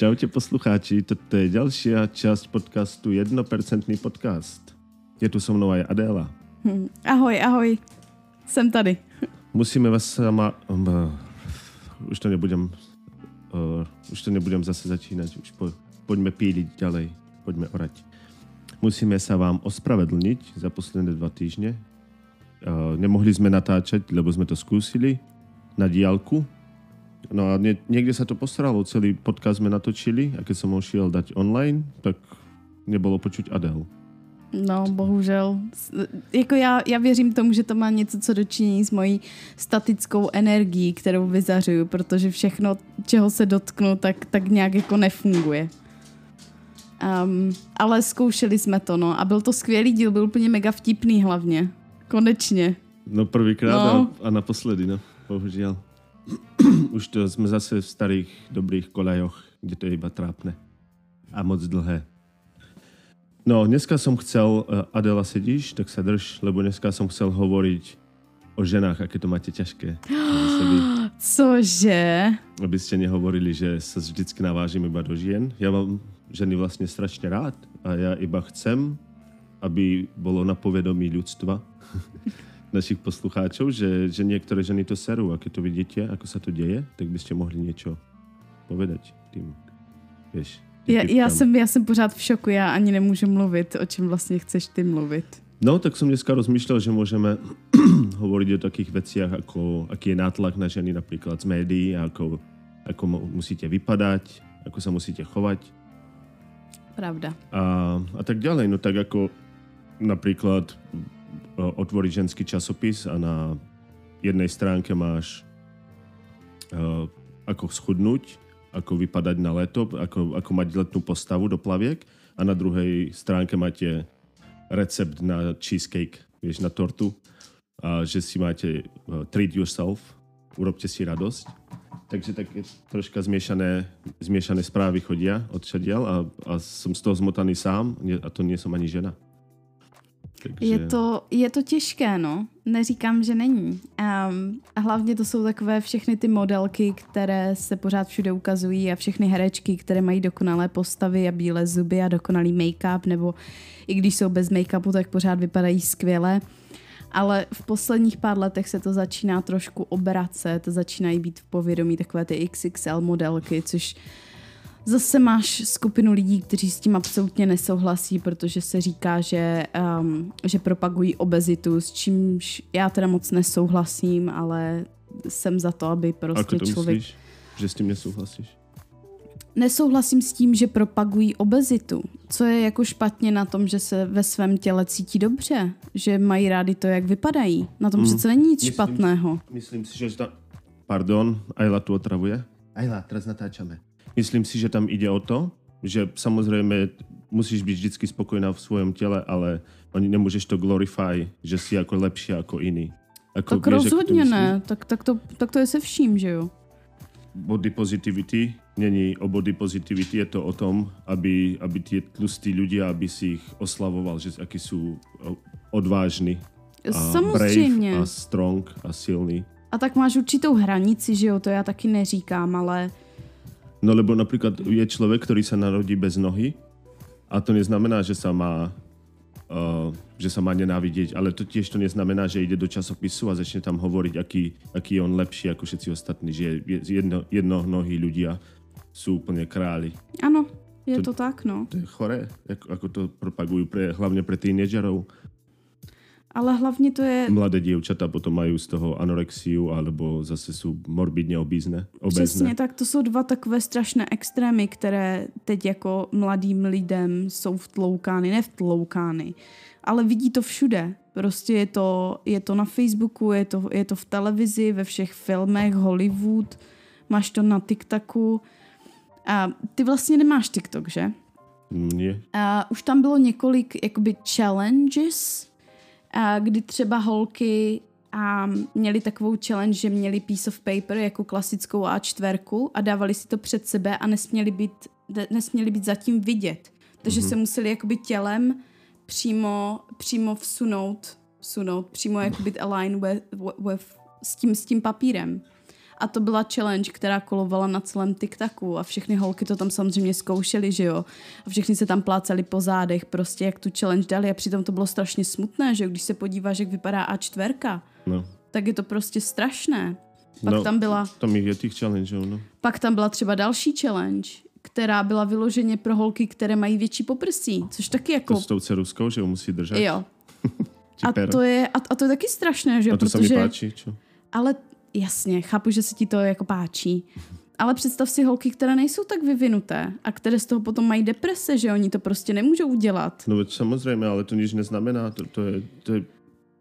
Čaute poslucháči, toto je další část podcastu Jednopercentný podcast. Je tu so mnou aj Adéla. Hm, ahoj, ahoj, jsem tady. Musíme vás sama... Um, už to nebudem... Uh, už to nebudem zase začínať, už po, poďme píliť ďalej, poďme orať. Musíme sa vám ospravedlniť za posledné dva týždne. Uh, nemohli sme natáčať, lebo sme to skúsili na diálku, No a nie, niekde sa to postaralo, celý podcast sme natočili a keď som ho šiel dať online, tak nebolo počuť Adele. No, bohužel. Jako já, já věřím tomu, že to má něco co dočinění s mojí statickou energií, kterou vyzařuju, protože všechno, čeho se dotknu, tak, tak nějak jako nefunguje. Um, ale zkoušeli jsme to, no. A byl to skvělý díl, byl úplně mega vtipný hlavně. Konečně. No prvýkrát no. a, a naposledy, no. Bohužel. Už to jsme zase v starých dobrých kolejoch, kde to je iba trápne. A moc dlhé. No, dneska som chcel, eh, Adela sedíš, tak sa drž, lebo dneska som chcel hovoriť o ženách, aké to máte ťažké. Cože? Aby ste nehovorili, že sa vždycky navážim iba do žien. Ja mám ženy vlastne strašne rád a ja iba chcem, aby bolo na povedomí ľudstva našich poslucháčov, že, že niektoré ženy to serú a keď to vidíte, ako sa to deje, tak by ste mohli niečo povedať tým, vieš. Já, já, jsem, já jsem pořád v šoku, já ani nemůžu mluvit, o čem vlastně chceš ty mluvit. No, tak som dneska rozmýšľal, že môžeme hovoriť o takých veciach, ako aký je nátlak na ženy napríklad z médií, ako, ako musíte vypadať, ako sa musíte chovať. Pravda. A, a tak ďalej. No tak ako napríklad otvoriť ženský časopis a na jednej stránke máš ako schudnúť, ako vypadať na leto, ako, ako mať letnú postavu do plaviek a na druhej stránke máte recept na cheesecake, vieš, na tortu a že si máte uh, treat yourself, urobte si radosť. Takže také troška zmiešané, zmiešané správy chodia odšadiaľ a, a som z toho zmotaný sám a to nie som ani žena. Takže... Je, to, je to těžké, no. Neříkám, že není. Um, a hlavně to jsou takové všechny ty modelky, které se pořád všude ukazují a všechny herečky, které mají dokonalé postavy a bílé zuby a dokonalý make-up, nebo i když jsou bez make-upu, tak pořád vypadají skvěle. Ale v posledních pár letech se to začíná trošku obracet, začínají být v povědomí takové ty XXL modelky, což Zase máš skupinu lidí, kteří s tím absolutně nesouhlasí, protože se říká, že, um, že propagují obezitu, s čímž já teda moc nesouhlasím, ale jsem za to, aby prostě to člověk... Myslíš, že s tím nesouhlasíš? Nesouhlasím s tím, že propagují obezitu. Co je jako špatně na tom, že se ve svém těle cítí dobře, že mají rádi to, jak vypadají. Na tom mm. přece není nic myslím, špatného. Myslím si, že... Ta... Pardon, Ayla tu otravuje. Ayla, teraz natáčame. Myslím si, že tam ide o to, že samozrejme musíš byť vždycky spokojná v svojom tele, ale oni nemôžeš to glorify, že si jako lepší jako iný. Ako, tak vieš, rozhodně ne, tak, tak, to, tak to je se vším, že jo? Body positivity není o body positivity, je to o tom, aby, aby tie tlustí ľudia, aby si ich oslavoval, že akí sú odvážni a Samozřejmě. brave a strong a silný. A tak máš určitou hranici, že jo, to já taky neříkám, ale No lebo napríklad je človek, ktorý sa narodí bez nohy a to neznamená, že sa má uh, že sa má nenávidieť, ale to tiež to neznamená, že ide do časopisu a začne tam hovoriť, aký, aký je on lepší ako všetci ostatní, že jedno, jednohnohí ľudia sú úplne králi. Áno, je to, to tak, no. To je choré, ako, ako to propagujú pre, hlavne pre teenagerov. Ale hlavně to je... Mladé dievčata potom mají z toho anorexiu alebo zase jsou morbidně obízne, obézne. Přesně tak, to jsou dva takové strašné extrémy, které teď jako mladým lidem jsou vtloukány, ne vtloukány, ale vidí to všude. Prostě je to, je to na Facebooku, je to, je to v televizi, ve všech filmech, Hollywood, máš to na TikToku. A ty vlastně nemáš TikTok, že? Nie. A už tam bylo několik jakoby challenges, kdy třeba holky a měli takovou challenge, že měli piece of paper jako klasickou A4 a dávali si to před sebe a nesměli být, nesměli být zatím vidět. Takže mm-hmm. se museli jakoby tělem přímo, přímo vsunout, vsunout, přímo jako být align with, with, s, tím, s tím papírem. A to byla challenge, která kolovala na celém TikToku a všechny holky to tam samozřejmě zkoušely, že jo. A všechny se tam pláceli po zádech, prostě jak tu challenge dali a přitom to bylo strašně smutné, že jo, když se podíváš, jak vypadá A4, no. tak je to prostě strašné. Pak no, tam byla... Tam je těch challenge, no. Pak tam byla třeba další challenge, která byla vyloženě pro holky, které mají větší poprsí, což taky jako... To s tou ceruskou, že ho musí držet. Jo. a, to je, a, a to je taky strašné, že jo? A to protože, se mi páči, čo? Ale jasně, chápu, že se ti to jako páčí. Ale představ si holky, které nejsou tak vyvinuté a které z toho potom mají deprese, že oni to prostě nemůžou udělat. No samozřejmě, ale to nic neznamená. To, to je, to je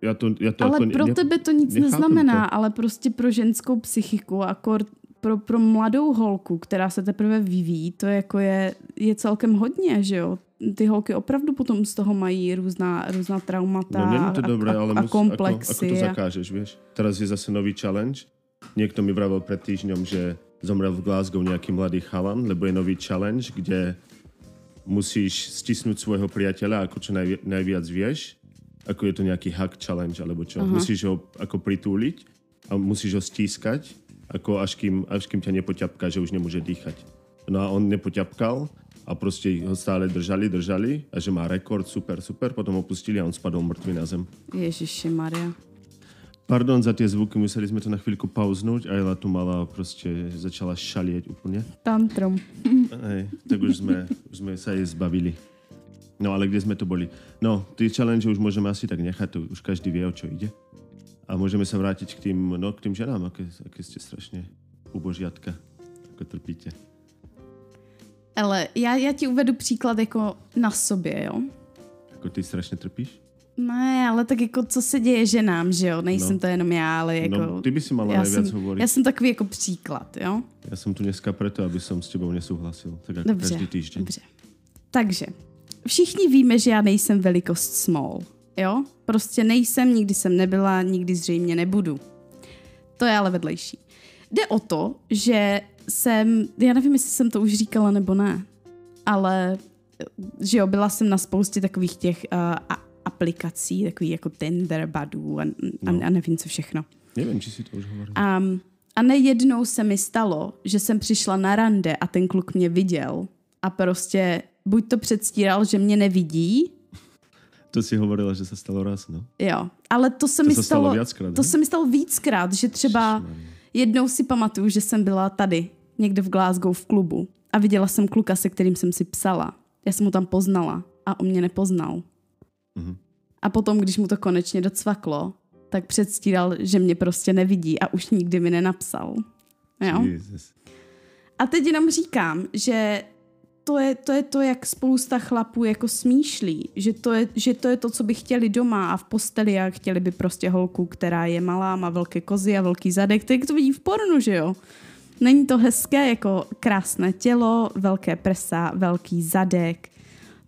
já to, já to ale jako pro ne, tebe to nic neznamená, to. ale prostě pro ženskou psychiku a pro, pro mladou holku, která se teprve vyvíjí, to jako je, je celkem hodně, že jo? Ty holky opravdu potom z toho mají různá, různá traumata no, není to dobré, a, ale a komplexy. Ako, ako to zakážeš, vieš? Teraz je zase nový challenge. Niekto mi vravel pred týždňom, že zomrel v Glasgow nejaký mladý chalan, lebo je nový challenge, kde musíš stisnúť svojho priateľa, ako čo najvi- najviac vieš. Ako je to nejaký hack challenge, alebo čo. Uh-huh. Musíš ho ako pritúliť a musíš ho stískať ako až kým, až kým ťa nepoťapká, že už nemôže dýchať. No a on nepoťapkal a prostě ho stále držali, držali a že má rekord, super, super, potom ho pustili a on spadol mŕtvý na zem. Ježiši Maria. Pardon za tie zvuky, museli sme to na chvíľku pauznúť a Ela tu mala prostě, začala šalieť úplne. Tantrum. Hej, tak už sme, už sme sa jej zbavili. No ale kde sme to boli? No, ty challenge už môžeme asi tak nechať, to už každý vie, o čo ide. A můžeme se vrátit k tým, no, k tým ženám, aké, aké jste strašně ubožiatka, jako trpíte. Ale já, já ti uvedu příklad jako na sobě, jo? Jako ty strašně trpíš? Ne, ale tak jako co se děje ženám, že jo? Nejsem no. to jenom já, ale jako... No, ty by si mala nejvíc hovoriť. Já jsem takový jako příklad, jo? Já jsem tu dneska proto, aby som s tebou nesouhlasil. Tak jako dobře, každý týždeň. Dobře. Takže, všichni víme, že já nejsem velikost small jo? Prostě nejsem, nikdy jsem nebyla, nikdy zřejmě nebudu. To je ale vedlejší. Jde o to, že jsem, já nevím, jestli jsem to už říkala nebo ne, ale že jo, byla jsem na spoustě takových těch uh, a, aplikací, takových jako Tinder, Badu a, a, no. a nevím co všechno. Nevím, či si to už hovoril. Um, a nejednou se mi stalo, že jsem přišla na rande a ten kluk mě viděl a prostě buď to předstíral, že mě nevidí, to si hovorila, že se stalo raz, no. Jo, ale to se to mi se stalo, stalo to se mi stalo víckrát, že třeba jednou si pamatuju, že jsem byla tady, někde v Glasgow v klubu a viděla jsem kluka, se kterým jsem si psala. Já jsem mu tam poznala a on mě nepoznal. Mm-hmm. A potom, když mu to konečně docvaklo, tak předstíral, že mě prostě nevidí a už nikdy mi nenapsal. Jo? Jesus. A teď jenom říkám, že to je, to je to, jak spousta chlapů jako smýšlí, že to, je, že to je to, co by chtěli doma a v posteli a chtěli by prostě holku, která je malá, má velké kozy a velký zadek, tak to vidí v pornu, že jo? Není to hezké jako krásné tělo, velké prsa, velký zadek,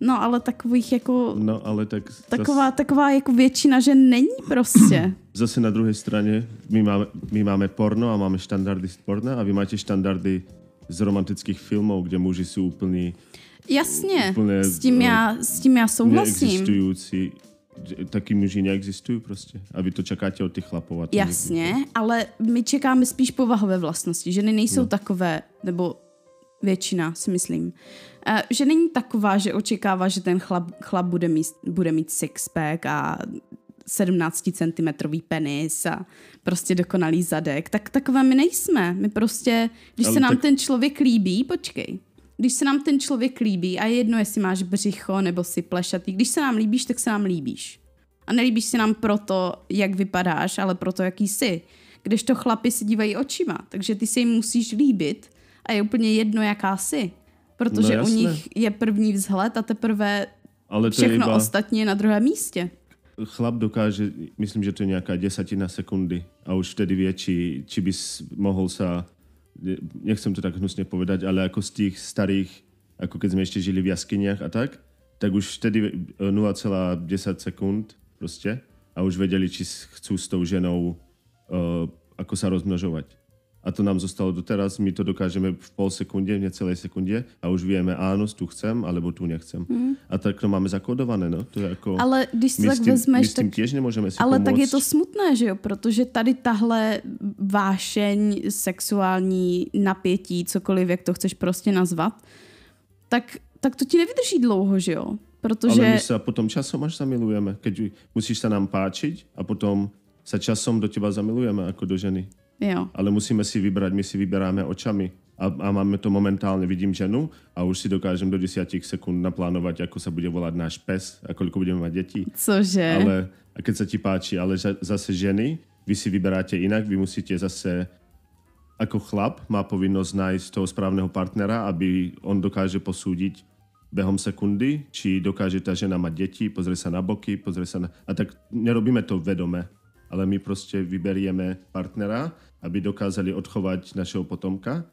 No, ale takových jako... No, ale tak... Taková, zas... taková jako většina, že není prostě. Zase na druhé straně, my máme, my máme porno a máme štandardy z porna a vy máte štandardy z romantických filmů, kde muži jsou úplný... Jasně, úplne, s, tím já, s tím já souhlasím. Neexistující taky muži neexistují prostě. A vy to čekáte od těch chlapů. Jasně, někdy. ale my čekáme spíš povahové vlastnosti. Ženy nejsou no. takové, nebo většina si myslím, uh, že není taková, že očekává, že ten chlap, chlap bude mít, bude mít sixpack a 17 cm penis a prostě dokonalý zadek, tak takové my nejsme. My prostě, když Ale se nám tak... ten člověk líbí, počkej, když se nám ten člověk líbí a je jedno, jestli máš břicho nebo si plešatý, když se nám líbíš, tak se nám líbíš. A nelíbíš se nám proto, jak vypadáš, ale proto, jaký jsi. Když to chlapi si dívají očima, takže ty se jim musíš líbit a je úplně jedno, jaká jsi. Protože no, u nich je první vzhled a teprve ale to všechno je iba... ostatní je na druhém místě chlap dokáže, myslím, že to je nějaká desatina sekundy a už vtedy vie, či, či bys mohl sa, nechcem to tak hnusně povedať, ale jako z těch starých, jako keď jsme ještě žili v jaskyniach a tak, tak už vtedy 0,10 sekund prostě a už věděli, či chcú s tou ženou uh, ako sa rozmnožovať. A to nám zostalo doteraz, my to dokážeme v pol sekundě, v necelé sekundě a už víme, ano, tu chcem, alebo tu nechcem. Hmm. A tak to máme zakodované, no. To je jako, ale když si tak tím, vezmeš, tak, těž nemůžeme si Ale pomoct. tak je to smutné, že jo, protože tady tahle vášeň, sexuální napětí, cokoliv, jak to chceš prostě nazvat, tak, tak to ti nevydrží dlouho, že jo. Protože... Ale my sa potom časom až zamilujeme. Keď musíš sa nám páčiť a potom sa časom do teba zamilujeme ako do ženy. Jo. Ale musíme si vybrať, my si vyberáme očami. A, a máme to momentálne, vidím ženu a už si dokážem do 10 sekúnd naplánovať, ako sa bude volať náš pes a koľko budeme mať detí. Cože? Ale, a keď sa ti páči, ale zase ženy, vy si vyberáte inak, vy musíte zase ako chlap má povinnosť nájsť toho správneho partnera, aby on dokáže posúdiť behom sekundy, či dokáže tá žena mať deti, pozrie sa na boky, pozrie sa na... A tak nerobíme to vedome, ale my proste vyberieme partnera, aby dokázali odchovať našeho potomka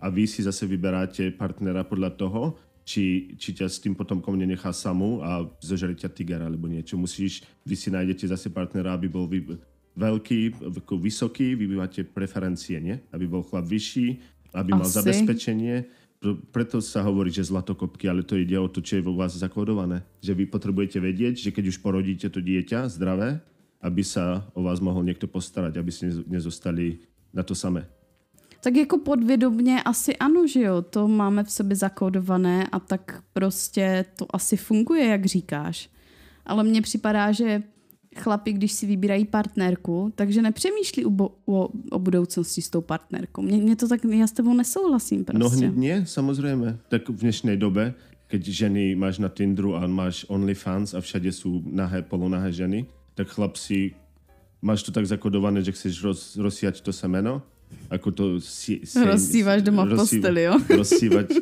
a vy si zase vyberáte partnera podľa toho, či, či ťa s tým potomkom nenechá samú a zožere ťa tiger alebo niečo. Musíš, vy si nájdete zase partnera, aby bol vy, veľký, vysoký, vy máte preferencie, nie? Aby bol chlap vyšší, aby mal Asi. zabezpečenie preto sa hovorí, že zlatokopky, ale to ide o to, čo je vo vás zakodované. Že vy potrebujete vedieť, že keď už porodíte to dieťa zdravé, aby sa o vás mohol niekto postarať, aby ste nezostali na to samé. Tak jako podvědomně asi ano, že jo, to máme v sobě zakódované a tak prostě to asi funguje, jak říkáš. Ale mně připadá, že chlapi, když si vybírají partnerku, takže nepřemýšlí o, o, o budoucnosti s tou partnerkou. Mně, mě to tak, já s tebou nesouhlasím prostě. No hned nie, samozřejmě. Tak v dnešní době, keď ženy máš na Tinderu a máš OnlyFans a všade jsou nahé, polonahé ženy, tak chlap si, máš to tak zakodované, že chceš roz, rozsíjať to semeno, ako to si, si, rozsíváš doma v posteli, jo? rozsívať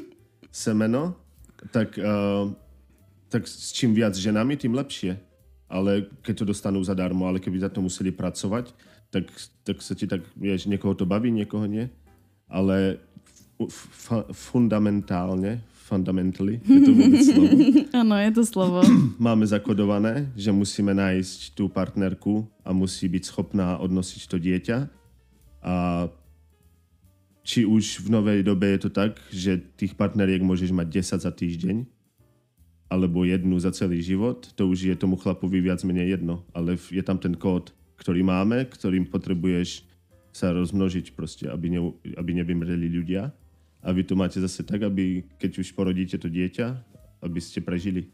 semeno, tak, uh, tak s čím viac ženami, tým lepšie ale keď to dostanú zadarmo, ale keby za to museli pracovať, tak, tak sa ti tak, vieš, niekoho to baví, niekoho nie. Ale fundamentálne, fundamentally, je to vôbec slovo. Áno, je to slovo. Máme zakodované, že musíme nájsť tú partnerku a musí byť schopná odnosiť to dieťa. A či už v novej dobe je to tak, že tých partneriek môžeš mať 10 za týždeň, alebo jednu za celý život, to už je tomu chlapovi viac menej jedno. Ale je tam ten kód, ktorý máme, ktorým potrebuješ sa rozmnožiť proste, aby, ne, aby nevymreli ľudia. A vy to máte zase tak, aby keď už porodíte to dieťa, aby ste prežili.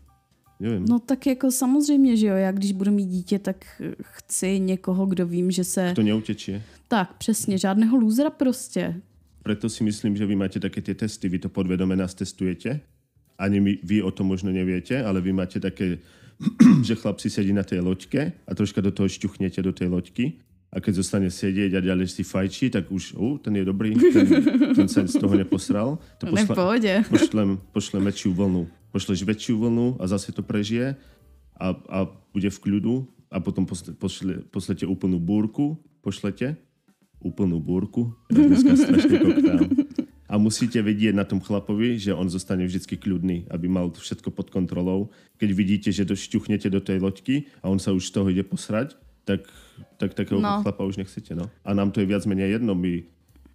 Nevím. No tak jako samozřejmě, že jo, já když budu mít dítě, tak chci někoho, kdo vím, že se... To neutečie. Tak, přesně, žádného lůzra prostě. Preto si myslím, že vy máte také tie testy, vy to podvedome nás testujete ani my, vy o tom možno neviete, ale vy máte také, že chlap si sedí na tej loďke a troška do toho šťuchnete do tej loďky a keď zostane sedieť a ďalej si fajčí, tak už, uh, ten je dobrý, ten, ten sa z toho neposral. To posla, pošlem, pošlem väčšiu vlnu. Pošleš väčšiu vlnu a zase to prežije a, a bude v kľudu a potom posle, pošle, pošlete úplnú búrku, pošlete úplnú búrku, ja dneska strašne koktám a musíte vedieť na tom chlapovi, že on zostane vždycky kľudný, aby mal všetko pod kontrolou. Keď vidíte, že to šťuchnete do tej loďky a on sa už z toho ide posrať, tak, tak takého no. chlapa už nechcete. No. A nám to je viac menej jedno. My,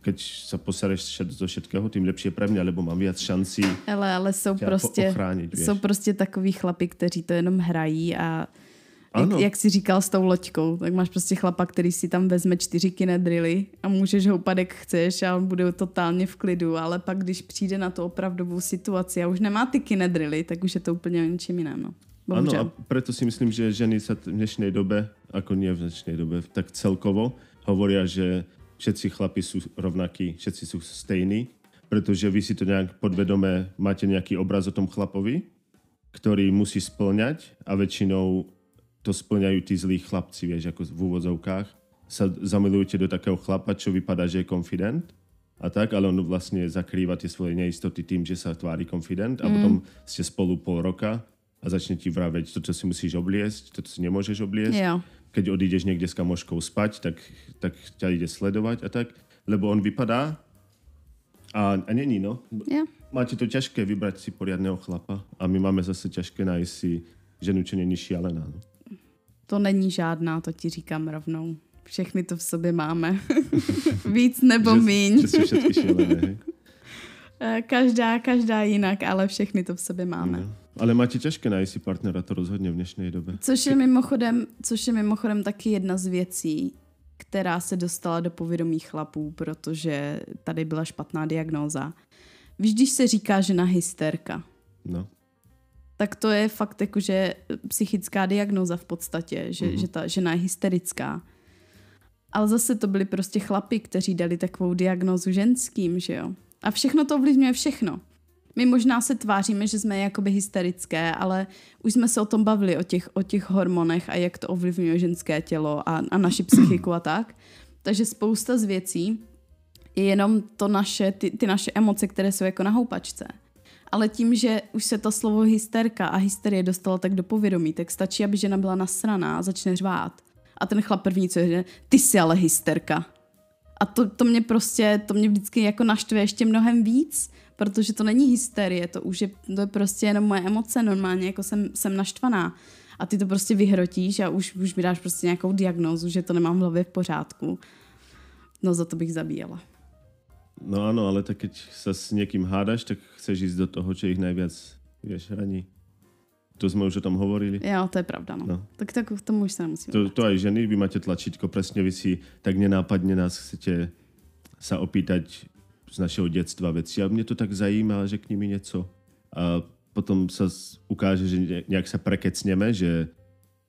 keď sa posereš do všetkého, tým lepšie pre mňa, lebo mám viac šancí Ale, ale jsou prostě, ochránit, jsou prostě takový chlapi, kteří to jenom hrají a jak, jak jsi říkal s tou loďkou, tak máš prostě chlapa, který si tam vezme čtyři kinedrily a můžeš houpat, jak chceš a on bude totálně v klidu, ale pak když přijde na to opravdovou situaci a už nemá ty kinedrily, tak už je to úplně o něčem jiném. No. Ano, a preto si myslím, že ženy sa v dnešnej dobe, ako nie v dnešnej dobe, tak celkovo hovoria, že všetci chlapi sú rovnakí, všetci sú stejní, pretože vy si to nejak podvedome máte nejaký obraz o tom chlapovi, ktorý musí splňať a väčšinou to splňajú tí zlí chlapci, vieš, ako v úvodzovkách. Sa zamilujete do takého chlapa, čo vypadá, že je confident a tak, ale on vlastne zakrýva tie svoje neistoty tým, že sa tvári confident a mm. potom ste spolu pol roka a začne ti vraveť, toto si musíš obliesť, toto si nemôžeš obliesť. Yeah. Keď odídeš niekde s kamoškou spať, tak, tak ťa ide sledovať a tak, lebo on vypadá a, a není, no. Yeah. Máte to ťažké vybrať si poriadného chlapa a my máme zase ťažké nájsť si ženu, čo není šialená. No. To není žádná, to ti říkám rovnou. všechny to v sobě máme. Víc nebo míň. Že, že všetky šílené, eh, Každá, každá jinak, ale všechny to v sobě máme. No. Ale máte těžké najít si partnera, to rozhodně v dnešní době. Což je, mimochodem, což je mimochodem taky jedna z věcí, která se dostala do povědomí chlapů, protože tady byla špatná diagnóza. Víš, když se říká žena hysterka, no. tak to je fakt jakože psychická diagnóza v podstatě, že, mm-hmm. že ta žena je hysterická. Ale zase to byli prostě chlapi, kteří dali takovou diagnózu ženským, že jo. A všechno to ovlivňuje všechno. My možná se tváříme, že jsme jakoby hysterické, ale už jsme se o tom bavili, o těch, o těch hormonech a jak to ovlivňuje ženské tělo a, a naši psychiku a tak. Takže spousta z věcí je jenom to naše, ty, ty naše emoce, které jsou jako na houpačce. Ale tím, že už se to slovo hysterka a hysterie dostalo tak do povědomí, tak stačí, aby žena byla nasraná a začne řvát. A ten chlap první, co je, ty jsi ale hysterka. A to, to mě prostě, to mě vždycky jako naštve ještě mnohem víc, protože to není hysterie, to už je, to je prostě jenom moje emoce, normálně jako jsem, jsem naštvaná. A ty to prostě vyhrotíš a už, už mi dáš prostě nějakou diagnózu, že to nemám v hlavě v pořádku. No za to bych zabíjela. No ano, ale tak keď sa s někým hádáš, tak chceš ísť do toho, čo ich najviac, vieš, raní. To jsme už o tom hovorili. Jo, to je pravda, no. no. Tak, tak k tomu už se nemusíme. To, to aj ženy, vy máte tlačítko, presne vy si tak nenápadne nás chcete sa opýtať z našeho dětstva věci a mě to tak zajímá, řekni mi něco. A potom sa ukáže, že nějak sa prekecneme, že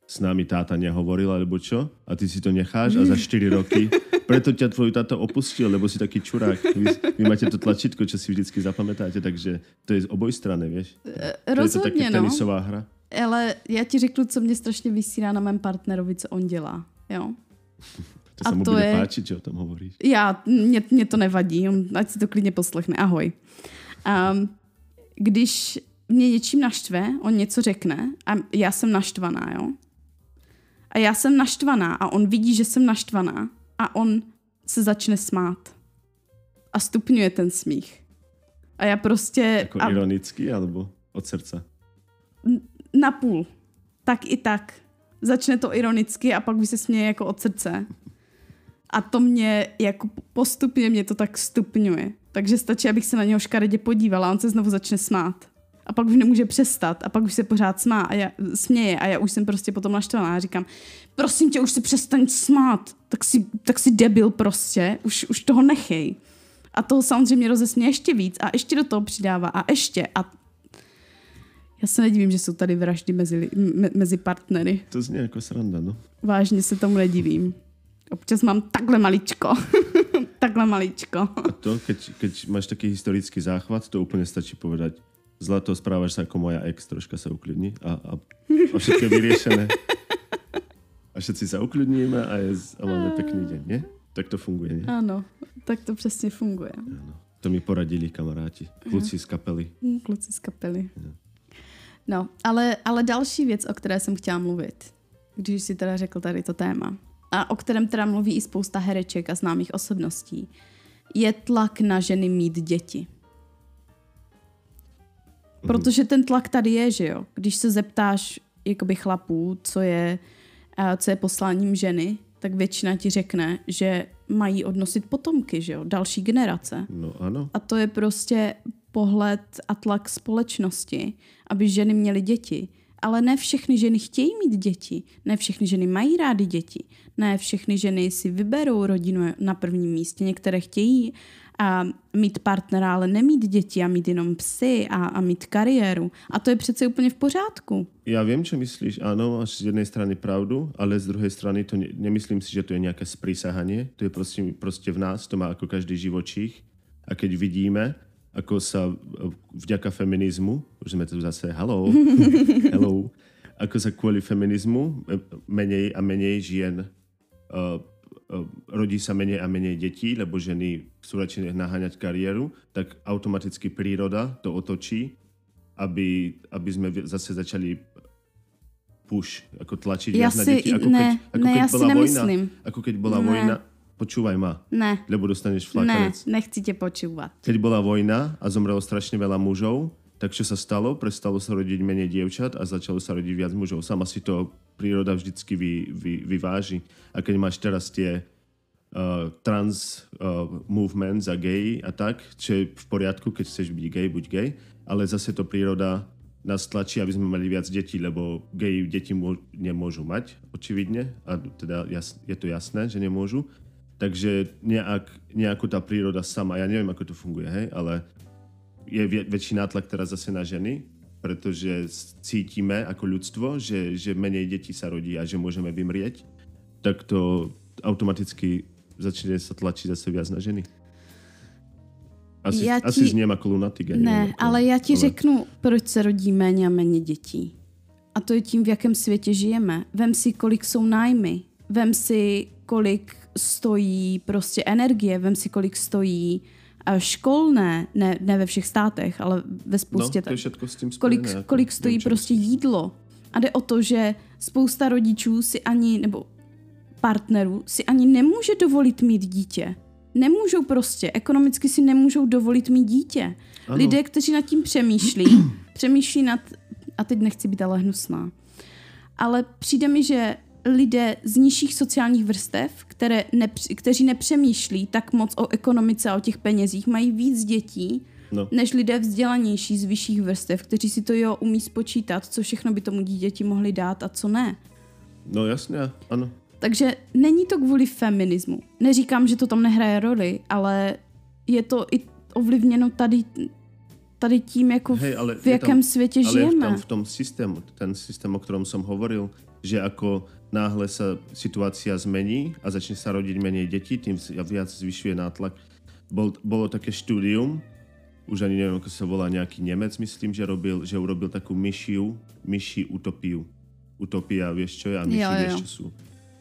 s námi táta nehovoril, alebo čo? A ty si to necháš a za 4 roky preto ťa tvoj táta opustil, lebo si taký čurák. Vy, vy máte to tlačítko, čo si vždycky zapamätáte, takže to je z oboj strany, vieš? Rozhodně, to je to taky no. tenisová hra. Ale já ti řeknu, co mě strašně vysírá na mém partnerovi, co on dělá. Jo? To se a mu to bude je... páčit, že o tom hovoríš. Já, mě, mě to nevadí, on, ať si to klidně poslechne. Ahoj. Um, když mě něčím naštve, on něco řekne a já jsem naštvaná, jo? A já jsem naštvaná a on vidí, že jsem naštvaná a on se začne smát. A stupňuje ten smích. A já prostě... Jako a... ironický, alebo od srdce? Na půl. Tak i tak. Začne to ironicky a pak by se směje jako od srdce. A to mě jako postupně mě to tak stupňuje. Takže stačí, abych se na něho škaredě podívala a on se znovu začne smát. A pak už nemůže přestat a pak už se pořád smá a já, směje a já už jsem prostě potom naštvaná a říkám, prosím tě, už si přestaň smát, tak si, tak si debil prostě, už, už toho nechej. A toho samozřejmě rozesmě ještě víc a ještě do toho přidává a ještě a já se nedivím, že jsou tady vraždy mezi, me, mezi partnery. To zní jako sranda, no. Vážně se tomu nedivím. Občas mám takhle maličko. takhle maličko. A to, keď, keď máš taký historický záchvat, to úplně stačí povedať. Zlato, správaš sa ako moja ex, troška sa uklidni a, a, a všetko je vyriešené. A všetci sa uklidníme a, je, a máme pekný deň, nie? Tak to funguje, nie? Ano, tak to přesně funguje. Ano. To mi poradili kamaráti, kluci z kapely. Hm, kluci z kapely. No, no ale, ale další věc, o které jsem chtěla mluvit, když si teda řekl tady to téma, a o kterém teda mluví i spousta hereček a známých osobností, je tlak na ženy mít děti. Mhm. Protože ten tlak tady je, že jo. Když se zeptáš jakoby chlapů, co je, co je posláním ženy, tak většina ti řekne, že mají odnosit potomky, že jo, další generace. No ano. A to je prostě pohled a tlak společnosti, aby ženy měly děti. Ale ne všechny ženy chtějí mít děti, ne všechny ženy mají rády děti, ne všechny ženy si vyberou rodinu na prvním místě, některé chtějí a mít partnera, ale nemít děti a mít jenom psy a, a mít kariéru. A to je přece úplně v pořádku. Já vím, co myslíš, ano, máš z jedné strany pravdu, ale z druhé strany to ne, nemyslím si, že to je nějaké sprísahanie, to je prostě, prostě v nás, to má jako každý živočích. A keď vidíme, ako sa vďaka feminizmu, už sme tu zase, hello, hello, ako sa kvôli feminizmu menej a menej žien uh, rodí sa menej a menej detí, lebo ženy chcú radšej naháňať kariéru, tak automaticky príroda to otočí, aby, aby sme zase začali push, ako tlačiť ja na deti. Ako ne, keď, ako ne, keď ja bola si vojna, ako keď bola ne. vojna, Počúvaj ma. Ne. Lebo dostaneš flakanec. Ne, nechci tě počúvat. Keď bola vojna a zomrelo strašne veľa mužov, Tak čo sa stalo? Prestalo sa rodiť menej dievčat a začalo sa rodiť viac mužov. Sama si to príroda vždycky vy, vy, vyváži. A keď máš teraz tie uh, trans uh, movement za gay a tak, čo je v poriadku, keď chceš byť gay, buď gay, ale zase to príroda nás tlačí, aby sme mali viac detí, lebo gay deti môž, nemôžu mať, očividne, a teda jas, je to jasné, že nemôžu. Takže nejak, nejako tá príroda sama, ja neviem, ako to funguje, hej, ale je väčší nátlak teraz zase na ženy, pretože cítime ako ľudstvo, že, že menej detí sa rodí a že môžeme vymrieť, tak to automaticky začne sa tlačiť zase viac na ženy. Asi, já ti... asi zněm jako lunatik. Ne, nevím, jako, ale já ti ale... řeknu, proč se rodí méně a méně dětí. A to je tím, v jakém světě žijeme. Vem si, kolik jsou nájmy. Vem si, kolik stojí prostě energie. Vem si, kolik stojí školné, ne, ne ve všech státech, ale ve spoustě. No, to s tím spojené, kolik, jako kolik stojí němčem. prostě jídlo. A jde o to, že spousta rodičů si ani, nebo partnerů si ani nemůže dovolit mít dítě. Nemůžou prostě, ekonomicky si nemůžou dovolit mít dítě. Ano. Lidé, kteří nad tím přemýšlí, přemýšlí nad, a teď nechci být ale hnusná, ale přijde mi, že lidé z nižších sociálních vrstev, které nepř- kteří nepřemýšlí tak moc o ekonomice a o těch penězích, mají víc dětí, no. než lidé vzdělanější z vyšších vrstev, kteří si to jo umí spočítat, co všechno by tomu dítěti mohli dát a co ne. No jasně, ano. Takže není to kvůli feminismu. Neříkám, že to tam nehraje roli, ale je to i ovlivněno tady, tady tím, jako Hej, ale v jakém tam, světě ale žijeme. Ale v tom systému, ten systém, o kterém jsem hovoril, že jako náhle sa situácia zmení a začne sa rodiť menej detí, tým viac zvyšuje nátlak. Bol, bolo také štúdium, už ani neviem, ako sa volá nejaký Nemec, myslím, že, robil, že urobil takú myšiu, myši utopiu. Utopia, vieš čo je? A myši, jo, jo. vieš čo sú.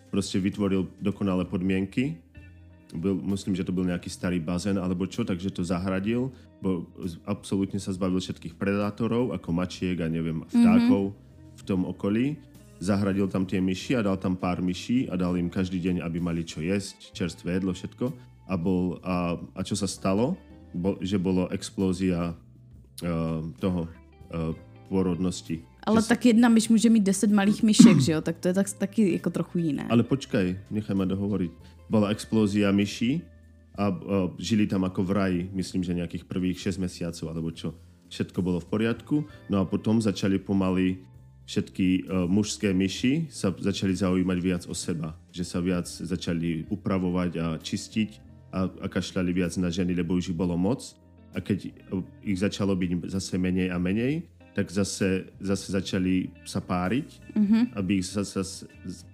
Proste vytvoril dokonalé podmienky. Byl, myslím, že to byl nejaký starý bazén alebo čo, takže to zahradil. Bo absolútne sa zbavil všetkých predátorov, ako mačiek a neviem, vtákov mm-hmm. v tom okolí zahradil tam tie myši a dal tam pár myší a dal im každý deň, aby mali čo jesť, čerstvé jedlo, všetko. A, bol, a, a čo sa stalo? Bo, že bolo explózia uh, toho uh, porodnosti. Ale tak jedna myš může mít 10 malých myšek, že jo? Tak to je tak, taky jako trochu jiné. Ale počkaj, nechaj ma dohovoriť. Bola explózia myší a uh, žili tam ako v raji, myslím, že nejakých prvých 6 mesiacov, alebo čo. Všetko bolo v poriadku. No a potom začali pomaly všetky uh, mužské myši sa začali zaujímať viac o seba. Že sa viac začali upravovať a čistiť a, a kašľali viac na ženy, lebo už ich bolo moc. A keď ich začalo byť zase menej a menej, tak zase, zase začali sa páriť, mm-hmm. aby, sa, zase,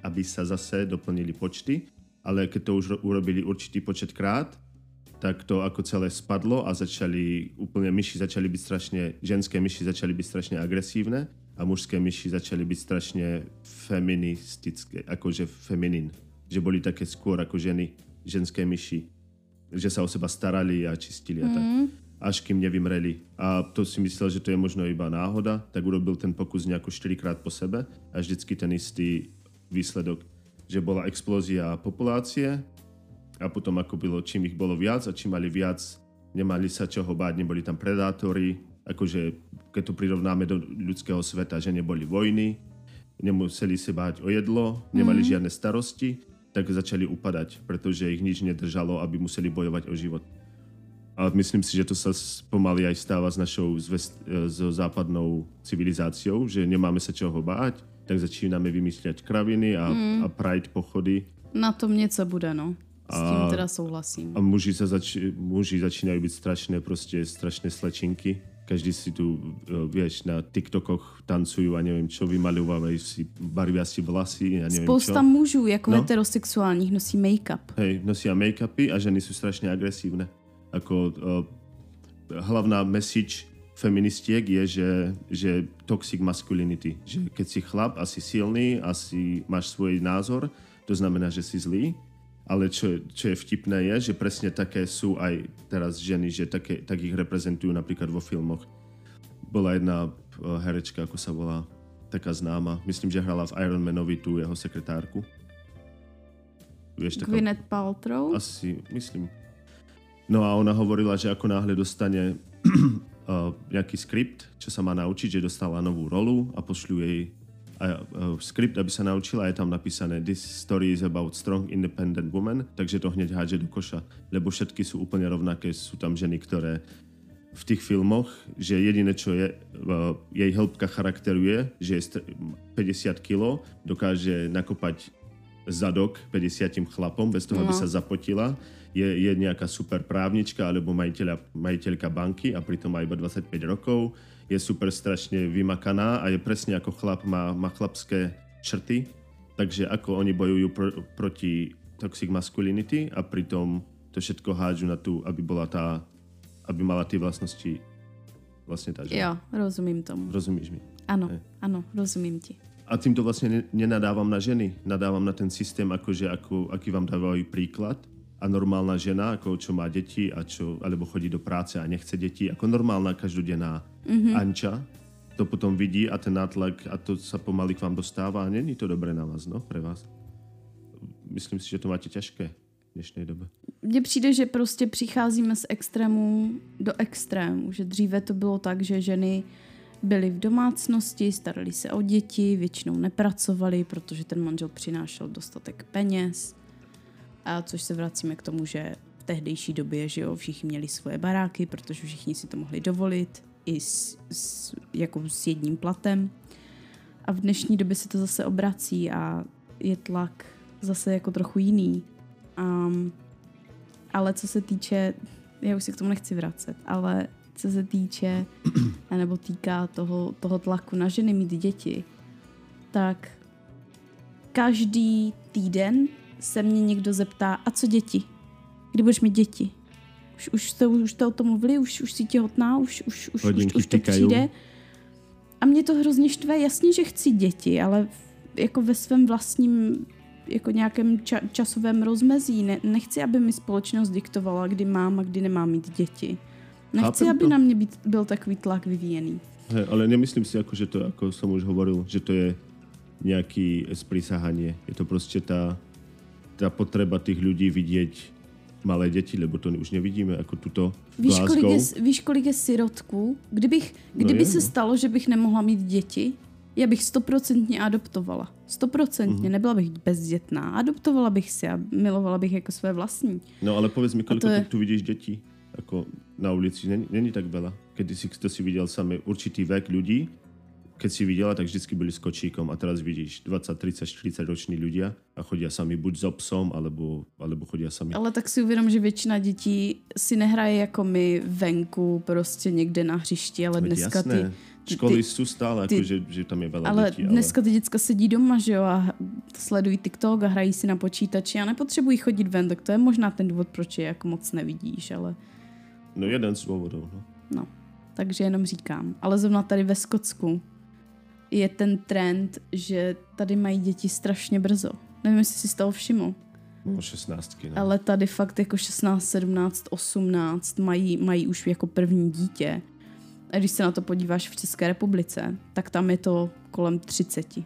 aby sa zase doplnili počty. Ale keď to už urobili určitý počet krát, tak to ako celé spadlo a začali úplne myši začali byť strašne, ženské myši začali byť strašne agresívne a mužské myši začali byť strašne feministické, akože feminin. Že boli také skôr ako ženy, ženské myši. Že sa o seba starali a čistili a tak. Mm. Až kým nevymreli. A to si myslel, že to je možno iba náhoda, tak urobil ten pokus nejako 4 krát po sebe a vždycky ten istý výsledok, že bola explózia populácie a potom ako bylo, čím ich bolo viac a čím mali viac, nemali sa čoho báť, neboli tam predátory, akože keď to prirovnáme do ľudského sveta, že neboli vojny, nemuseli sa báť o jedlo, nemali mm. žiadne starosti, tak začali upadať, pretože ich nič nedržalo, aby museli bojovať o život. A myslím si, že to sa pomaly aj stáva s našou zvest, s západnou civilizáciou, že nemáme sa čoho báť, tak začínáme vymýšľať kraviny a, mm. a pride pochody. Na tom něco bude, no. S tím teda souhlasím. A muži, sa zač, muži začínajú byť strašné, proste strašné slečinky každý si tu, e, vieš, na TikTokoch tancujú a neviem čo, vymaľovávajú si, barvia si vlasy a neviem Spousta čo. mužů, jako no? heterosexuálních, nosí make-up. Hej, nosia make-upy a ženy sú strašne agresívne. Ako uh, hlavná message feministiek je, že, že toxic masculinity. Že keď si chlap a si silný a si máš svoj názor, to znamená, že si zlý ale čo, čo je vtipné je, že presne také sú aj teraz ženy, že také, tak ich reprezentujú napríklad vo filmoch. Bola jedna uh, herečka, ako sa volá, taká známa. Myslím, že hrala v Iron Manovi tú jeho sekretárku. Vieš, taká... Gwyneth Paltrow? Asi, myslím. No a ona hovorila, že ako náhle dostane uh, nejaký skript, čo sa má naučiť, že dostala novú rolu a pošľú jej a, uh, skript, aby sa naučila, je tam napísané This story is about strong independent woman, takže to hneď hádže do koša, lebo všetky sú úplne rovnaké, sú tam ženy, ktoré v tých filmoch, že jediné, čo je, uh, jej hĺbka charakteru je, že je 50 kg, dokáže nakopať zadok 50 chlapom bez toho, no. aby sa zapotila je, je nejaká super právnička alebo majiteľka banky a pritom má iba 25 rokov, je super strašne vymakaná a je presne ako chlap, má, má chlapské črty, takže ako oni bojujú pr- proti toxic masculinity a pritom to všetko hádžu na tú, aby bola tá, aby mala tie vlastnosti vlastne tá žena. Jo, rozumím tomu. Rozumíš mi? Ano, je. ano, rozumím ti. A týmto vlastne nenadávam na ženy, nadávam na ten systém, akože ako, aký vám dávajú príklad a normálna žena, ako čo má deti a čo, alebo chodí do práce a nechce deti, ako normálna každodenná mm-hmm. Anča, to potom vidí a ten nátlak a to sa pomaly k vám dostáva a není to dobré na vás, no, pre vás. Myslím si, že to máte těžké v dnešní době. Mně přijde, že prostě přicházíme z extrému do extrému, že dříve to bylo tak, že ženy byly v domácnosti, starali se o děti, většinou nepracovali, protože ten manžel přinášel dostatek peněz a což se vracíme k tomu, že v tehdejší době, že jo, všichni měli svoje baráky, protože všichni si to mohli dovolit i s, s, jako s jedním platem. A v dnešní době se to zase obrací a je tlak zase jako trochu jiný. Um, ale co se týče, já už se k tomu nechci vracet, ale co se týče nebo týká toho, toho tlaku na ženy mít děti, tak každý týden se mě někdo zeptá, a co děti? Kdy budeš mít děti? Už, už, jste, už jste o tom mluvili, už, už jsi těhotná, už, už, už, už, už to přijde. A mě to hrozně štve, jasně, že chci děti, ale jako ve svém vlastním jako nějakém ča- časovém rozmezí. Ne, nechci, aby mi společnost diktovala, kdy mám a kdy nemám mít děti. Nechci, Chápem aby to. na mě být, byl takový tlak vyvíjený. He, ale nemyslím si, jako, že to, jako jsem už hovoril, že to je nějaký sprísahanie. Je to prostě ta ta potreba tých ľudí vidieť malé děti, lebo to už nevidíme jako tuto víš kolik, je, víš, kolik je sirotků? Kdybych, no kdyby no je, se no. stalo, že bych nemohla mít děti, já bych stoprocentně adoptovala. Stoprocentně, mm-hmm. nebyla bych bezdětná. Adoptovala bych si a milovala bych jako své vlastní. No ale povedz mi, kolik je... tu vidíš dětí jako na ulici? Není, není tak veľa. Kedy si to si viděl sami určitý vek ľudí, keď si viděla, tak vždycky byli s kočíkom a teraz vidíš 20, 30, 40 roční ľudia a chodí sami buď s psom, alebo, alebo chodí sami. Ale tak si uvědom, že většina dětí si nehraje jako my venku, prostě někde na hřišti, ale dneska jasné. ty... Školy ty, jsou stále, ty, jako, že, že tam je veľa ale dětí. Ale dneska ty děcka sedí doma, že jo, a sledují TikTok a hrají si na počítači a nepotřebují chodit ven, tak to je možná ten důvod, proč je jako moc nevidíš, ale... No jeden z důvodů, no. No, takže jenom říkám. Ale zrovna tady ve Skotsku je ten trend, že tady mají děti strašně brzo. Nevím, jestli si z toho všiml. No 16. No. Ale tady fakt jako 16, 17, 18 mají, mají už jako první dítě. A když se na to podíváš v České republice, tak tam je to kolem 30.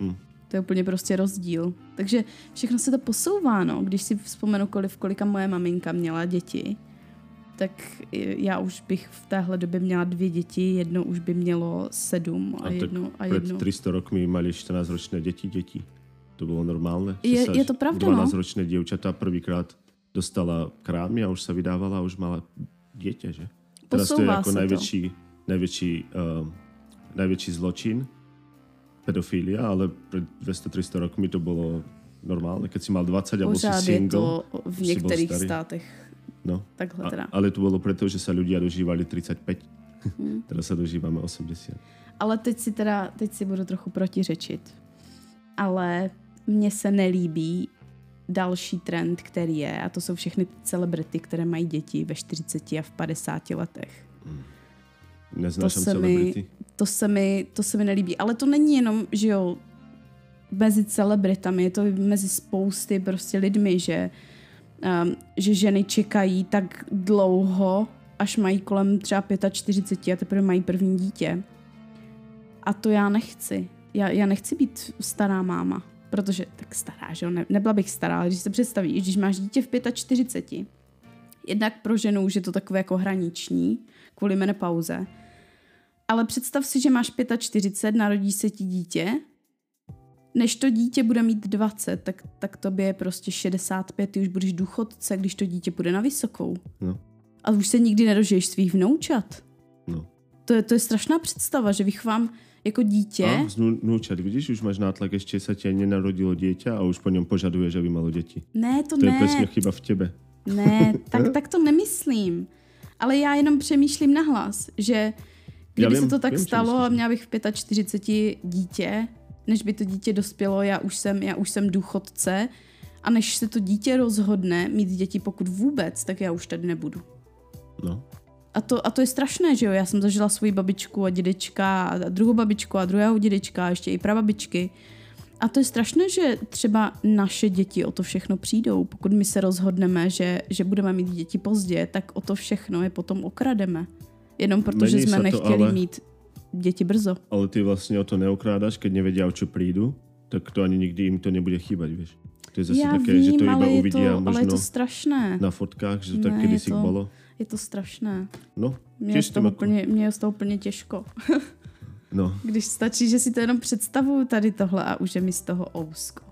Hmm. To je úplně prostě rozdíl. Takže všechno se to posouvá, no. Když si vzpomenu, kolik, kolika moje maminka měla děti, tak já už bych v téhle době měla dvě děti, jedno už by mělo sedm a, a jedno a jedno. Před 300 rokmi mali 14 ročné děti, děti. To bylo normálné. Je, je to pravda, 12 no? ročné děvčata prvýkrát dostala krámy a už se vydávala a už mala dítě, že? Teraz to je jako největší, to. největší, uh, největší zločin, pedofilia, ale před 200-300 rokmi to bylo normálne. Keď si mal 20 alebo si single, je to v některých státech No. Takhle teda. A, ale to bylo proto, že se ľudia dožívali 35. Hmm. Teraz se dožíváme 80. Ale teď si teda, teď si budu trochu protiřečit. Ale mně se nelíbí další trend, který je, a to jsou všechny celebrity, které mají děti ve 40 a v 50 letech. Hmm. Neznáš to se celebrity? Mi, to, se mi, to se mi nelíbí. Ale to není jenom, že jo, mezi celebritami, je to mezi spousty prostě lidmi, že uh, um, že ženy čekají tak dlouho, až mají kolem třeba 45 a teprve mají první dítě. A to já nechci. Já, já nechci být stará máma, protože tak stará, že jo, ne, nebyla bych stará, ale když se představíš, když máš dítě v 45, jednak pro ženu už je to takové jako hraniční, kvůli menopauze. Ale představ si, že máš 45, narodí se ti dítě, než to dítě bude mít 20, tak, tak tobě je prostě 65, ty už budeš důchodce, když to dítě bude na vysokou. No. A už se nikdy nedožiješ svých vnoučat. No. To je, to je strašná představa, že vychovám jako dítě. A vnoučat, vidíš, už máš nátlak, ještě se tě nenarodilo dítě a už po něm požaduješ, aby malo děti. Ne, to, to ne. je přesně chyba v těbe. Ne, tak, tak to nemyslím. Ale já jenom přemýšlím nahlas, že kdyby vím, se to tak vím, stalo a měla bych v 45 dítě, než by to dítě dospělo, já už jsem, já už jsem důchodce a než se to dítě rozhodne mít děti, pokud vůbec, tak já už tady nebudu. No. A to, a to je strašné, že jo? Já jsem zažila svoji babičku a dědečka a druhou babičku a druhého dědečka a ještě i prababičky. A to je strašné, že třeba naše děti o to všechno přijdou. Pokud my se rozhodneme, že, že budeme mít děti pozdě, tak o to všechno je potom okrademe. Jenom protože jsme nechtěli to, ale... mít děti brzo. Ale ty vlastně o to neokrádáš, keď nevedia, o čo prídu, tak to ani nikdy jim to nebude chýbať, víš. To je zase Já také, vím, že to iba uvidí to, možno ale je to strašné. na fotkách, že to tak kedysi to, bolo. Je to strašné. No, mě je, z toho úplně, mě je z toho úplně těžko. no. Když stačí, že si to jenom představuju tady tohle a už je mi z toho ousko.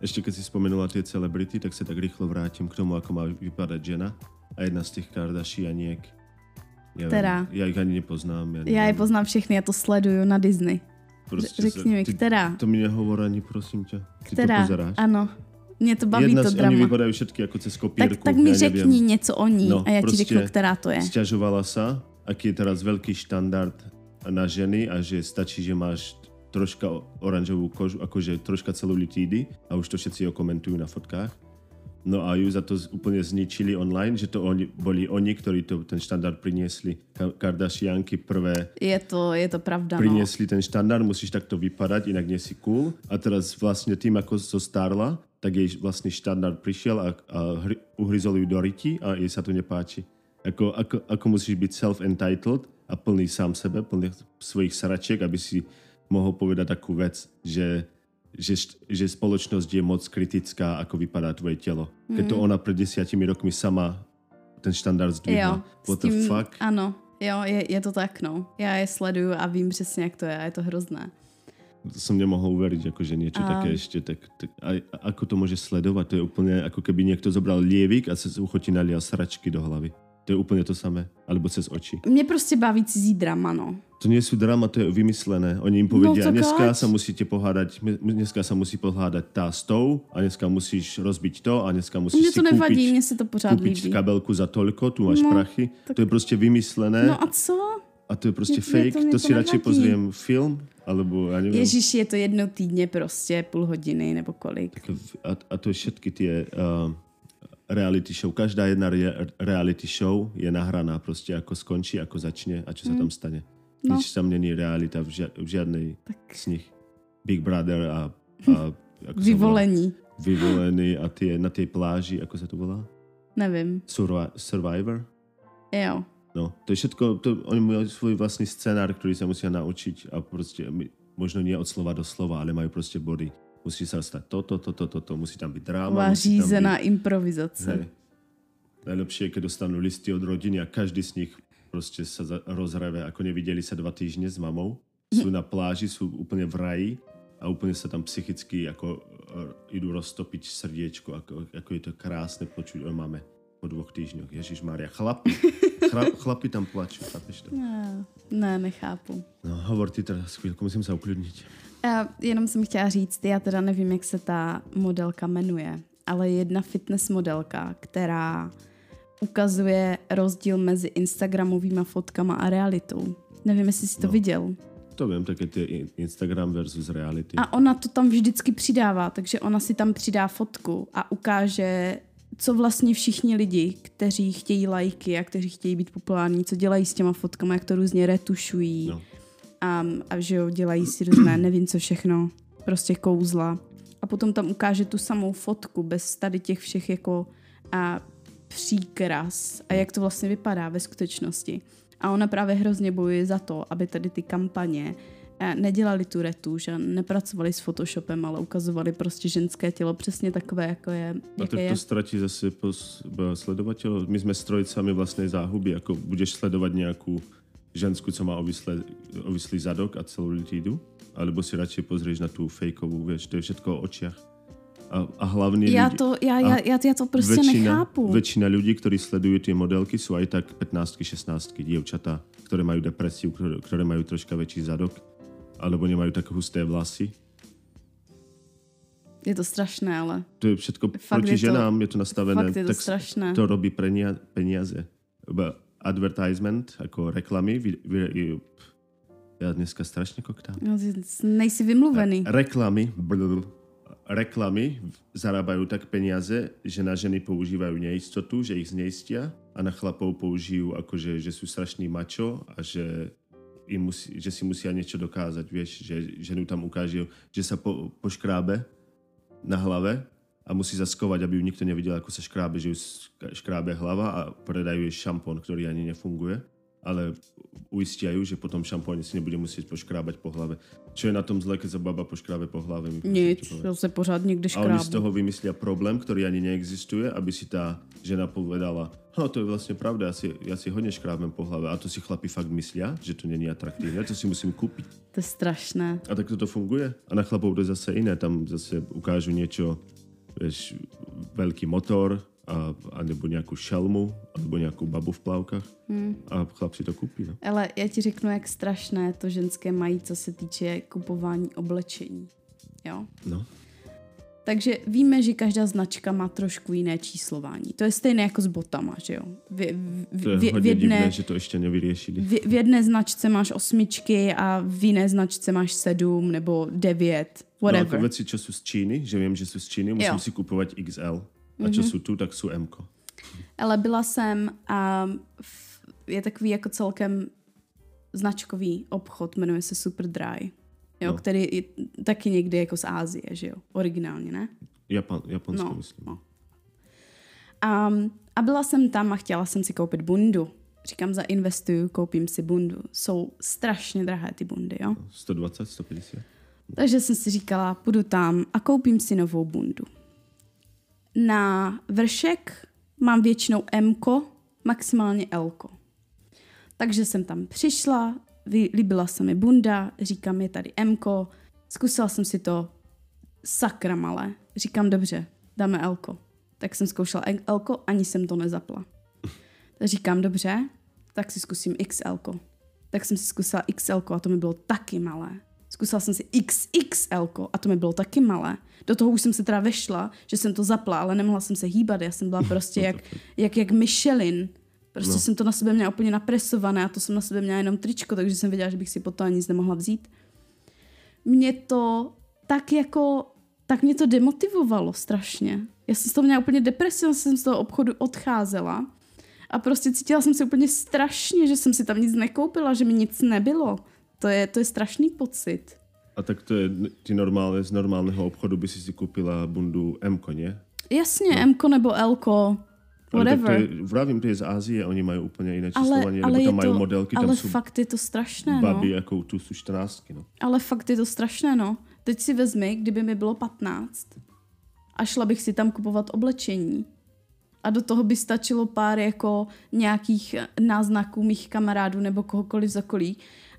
Ještě když si vzpomenula ty celebrity, tak se tak rychle vrátím k tomu, ako má vypadat žena. A jedna z těch Kardashianiek já, která? Já jich ani nepoznám. Já, já je poznám všechny, já to sleduju na Disney. Prostě Řekni mi, která? To mi nehovor ani, prosím tě. Ty která? to pozeráš? Ano. Mě to baví Jedna to z, drama. Oni vypadají všetky jako cez kopírku. Tak, tak mi řekni nevím. něco o ní no, a já prostě ti řeknu, která to je. Stěžovala se, aký je teraz velký štandard na ženy a že stačí, že máš troška oranžovou kožu, akože troška celulitídy a už to všetci komentují na fotkách. No a ju za to úplně zničili online, že to oni, boli oni, ktorí to, ten štandard priniesli. Kardashianky prvé je to, je to pravda, priniesli no. ten štandard, musíš takto vypadať, inak nie si cool. A teraz vlastne tým, ako zostarla, tak jej vlastne štandard prišiel a, a hry, uhryzol ju do ryti a jej sa to nepáči. Ako, ako, ako musíš byť self-entitled a plný sám sebe, plný svojich sračiek, aby si mohol povedať takú vec, že že, že spoločnosť je moc kritická, ako vypadá tvoje telo. Keď to mm. ona pred desiatimi rokmi sama ten štandard zdvihla. What tím, the fuck? Ano, jo, je, je to tak, no. Já je sleduju a vím přesně, jak to je a je to hrozné. To som nemohol uveriť, že niečo a... také ešte, tak, tak a, a ako to môže sledovať? To je úplne ako keby niekto zobral lievik a cez ucho ti nalial sračky do hlavy. To je úplně to samé. Alebo cez oči. Mě prostě baví cizí drama, no. To sú drama, to je vymyslené. Oni im povedia, no, dneska sa musíte pohádať, dneska sa musí pohádať tá s tou a dneska musíš rozbiť to a dneska musíš mně to si nevadí, kúpiť, mně se to pořád kúpiť líbí. kabelku za toľko, tu máš no, prachy. Tak... To je prostě vymyslené. No a co? A to je prostě mě, fake, mě to, mě to si radši pozriem film, alebo ja neviem. Ježiš, je to jednou týdně prostě, půl hodiny nebo kolik. Tak a, a to všetky tie uh, reality show. Každá jedna re- reality show je nahraná prostě jako skončí, jako začne a co se hmm. tam stane. No. Nič tam není realita v, ža- v žádnej tak. z nich. Big Brother a, a Vyvolení. Vyvolený a ty na té pláži, jako se to volá? Nevím. Survi- Survivor? Jo. No, to je všetko, to, oni mají svůj vlastní scénář, který se musí naučit a prostě možno nie od slova do slova, ale mají prostě body musí se stát toto, toto, toto, to, musí tam být dráma. Řízená být, improvizace. Hej. Najlepšie je, keď dostanú listy od rodiny a každý z nich prostě se rozhreve, ako neviděli se dva týždně s mamou. Jsou na pláži, jsou úplně v raji a úplně se tam psychicky jako uh, idú roztopiť srdiečko, ako, ako je to krásne počuť o mame po dvoch týždňoch. Ježíš Maria, chlapi, chlapi tam plačú, chápeš to? Ne, ne, nechápu. No, hovor ty teda chvíľku, musím se uklidnit. Já jenom jsem chtěla říct, já teda nevím, jak se ta modelka jmenuje, ale jedna fitness modelka, která ukazuje rozdíl mezi Instagramovými fotkama a realitou. Nevím, jestli jsi to no. viděl. To vím, tak je to Instagram versus reality. A ona to tam vždycky přidává, takže ona si tam přidá fotku a ukáže, co vlastně všichni lidi, kteří chtějí lajky a kteří chtějí být populární, co dělají s těma fotkama, jak to různě retušují. No a, a že jo, dělají si různé, nevím co všechno, prostě kouzla. A potom tam ukáže tu samou fotku bez tady těch všech jako a příkras a jak to vlastně vypadá ve skutečnosti. A ona právě hrozně bojuje za to, aby tady ty kampaně nedělali tu retuš a nepracovali s Photoshopem, ale ukazovali prostě ženské tělo přesně takové, jako je. A tak je. to ztratí zase sledovateľ. My jsme strojcami vlastnej záhuby, jako budeš sledovat nějakou ženskou, co má ovislé, ovislý zadok a celou litídu, alebo si radši pozrieš na tu fejkovou věc, to je všetko o očiach. A, a hlavně já to, já, já, já, já to prostě většina, nechápu. Většina lidí, kteří sledují ty modelky, jsou i tak 15, 16 děvčata, které mají depresiu, které, mají troška větší zadok, alebo nemají tak husté vlasy. Je to strašné, ale... To je všechno Fakt proti je to, ženám, je to nastavené. Fakt je to tak strašné. To robí peníze. Advertisement, jako reklamy. Vy, vy, já dneska strašně koktám. No, nejsi vymluvený. Reklamy, blr, reklamy zarábají tak peníze, že na ženy používají nejistotu, že ich znejistí a na chlapov použijú akože, že sú strašný mačo a že, im musí, že si musia niečo dokázať, vieš, že ženu tam ukážu, že sa po, poškrábe na hlave a musí zaskovať, aby ju nikto nevidel, ako sa škrábe, že ju škrábe hlava a predajú jej šampón, ktorý ani nefunguje ale uistiajú, že potom šampóne si nebude musieť poškrábať po hlave. Čo je na tom zle, keď sa baba poškrábe po hlave? Nic, to se pořád někdy škrábe. A oni z toho vymyslia problém, ktorý ani neexistuje, aby si tá žena povedala, no to je vlastne pravda, ja si, ja si hodně škrábem po hlave. A to si chlapi fakt myslia, že to není atraktívne, to si musím kúpiť. To je strašné. A tak to funguje. A na chlapov to je zase iné, tam zase ukážu niečo, vieš, veľký motor, a, a nebo nějakou šelmu, nebo nějakou babu v plavkách hmm. a chlap si to koupí. No. Ale já ti řeknu, jak strašné to ženské mají, co se týče kupování oblečení. Jo? No. Takže víme, že každá značka má trošku jiné číslování. To je stejné jako s botama, že jo? V, v, to je v, hodně v jedné, divné, že to ještě nevyřešili. V, v jedné značce máš osmičky a v jiné značce máš sedm nebo devět, whatever. No, jako věci, co jsou z Číny, že vím, že jsou z Číny, musím jo. si kupovat XL. A co mhm. jsou tu, tak jsou M. Ale byla jsem a je takový jako celkem značkový obchod, jmenuje se Super Dry, jo, no. který je taky někdy jako z Ázie, že jo, originálně, ne? Japan, Japonsko, no, myslím. No. A, a byla jsem tam a chtěla jsem si koupit bundu. Říkám, zainvestuju, koupím si bundu. Jsou strašně drahé ty bundy, jo? 120, 150. Takže jsem si říkala, půjdu tam a koupím si novou bundu. Na vršek mám většinou M, maximálně L. Takže jsem tam přišla, líbila se mi bunda, říkám, je tady M, zkusila jsem si to sakra malé. Říkám, dobře, dáme L. Tak jsem zkoušela L, ani jsem to nezapla. Říkám, dobře, tak si zkusím XL. Tak jsem si zkusila XL a to mi bylo taky malé. Zkusila jsem si XXL a to mi bylo taky malé. Do toho už jsem se teda vešla, že jsem to zapla, ale nemohla jsem se hýbat. Já jsem byla prostě jak, jak, jak Michelin. Prostě no. jsem to na sebe měla úplně napresované a to jsem na sebe měla jenom tričko, takže jsem věděla, že bych si potom nic nemohla vzít. Mě to tak jako, tak mě to demotivovalo strašně. Já jsem z toho měla úplně depresi, jsem z toho obchodu odcházela a prostě cítila jsem se úplně strašně, že jsem si tam nic nekoupila, že mi nic nebylo. To je, to je strašný pocit. A tak to je, ty normálně, z normálního obchodu by si si koupila bundu M, ne? Jasně, no. M nebo L, whatever. Ale to je, vravím, to je z Ázie, oni mají úplně jiné číslování, ale, ale tam mají to, modelky, ale tam jsou fakt je to strašné, baby, no. jako tu jsou 14, no. Ale fakt je to strašné, no. Teď si vezmi, kdyby mi bylo 15 a šla bych si tam kupovat oblečení a do toho by stačilo pár jako nějakých náznaků mých kamarádů nebo kohokoliv za kolí,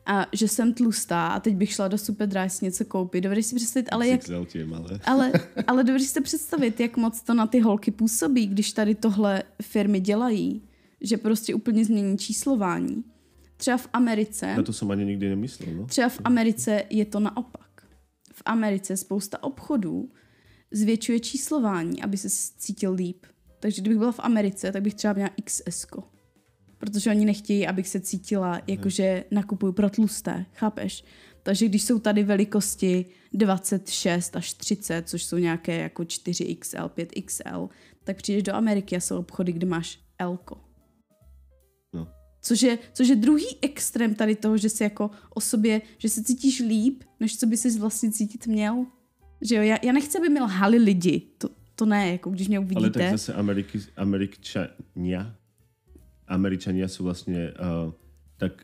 a že jsem tlustá a teď bych šla do Superdry si něco koupit. Dovedeš si představit, ale jak... ale, ale dovedeš si představit, jak moc to na ty holky působí, když tady tohle firmy dělají, že prostě úplně změní číslování. Třeba v Americe... Na to jsem ani nikdy nemyslel, no. Třeba v Americe je to naopak. V Americe spousta obchodů zvětšuje číslování, aby se cítil líp. Takže kdybych byla v Americe, tak bych třeba měla XS. -ko protože oni nechtějí, abych se cítila, jakože nakupuju pro tlusté, chápeš? Takže když jsou tady velikosti 26 až 30, což jsou nějaké jako 4XL, 5XL, tak přijdeš do Ameriky a jsou obchody, kde máš L. No. Což je, což je druhý extrém tady toho, že si jako o sobě, že se cítíš líp, než co by si vlastně cítit měl. Že jo, já, já nechci, aby mi lhali lidi. To, to ne, jako když mě uvidíte. Ale tak zase Ameriky, Američania Američania sú vlastne uh, tak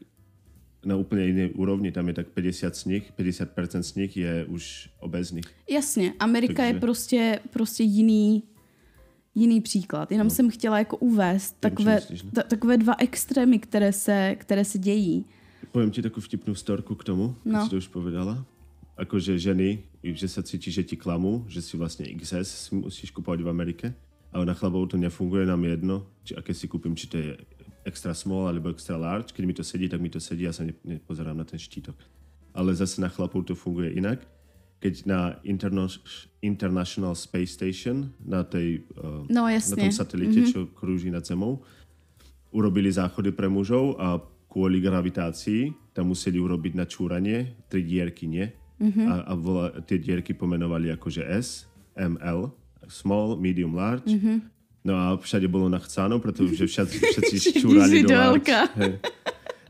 na úplně jiné úrovni, tam je tak 50 z nich, 50% z nich je už obezných. Jasně, Amerika Takže... je prostě, prostě jiný, jiný příklad. Jenom no. jsem chtěla jako uvést takové, myslíš, ta, takové dva extrémy, které se, které se dějí. Povím ti takovou vtipnou storku k tomu, no. si to už povedala. Akože ženy, že se cítí, že ti klamu, že si vlastně XS si musíš kupovat v Amerike. Ale na chlapov to nefunguje, nám jedno, či aké si kúpim, či to je extra small alebo extra large. Keď mi to sedí, tak mi to sedí, ja sa nepozerám na ten štítok. Ale zase na chlapov to funguje inak. Keď na Interno International Space Station, na, tej, uh, no, na tom satelite, mm-hmm. čo krúži nad Zemou, urobili záchody pre mužov a kvôli gravitácii tam museli urobiť na čúranie tri dierky, nie? Mm-hmm. A, a vola, tie dierky pomenovali akože S, ML, small, medium, large. Mm-hmm. No a všade bolo nachcáno, pretože všetci, všetci čúrali do large.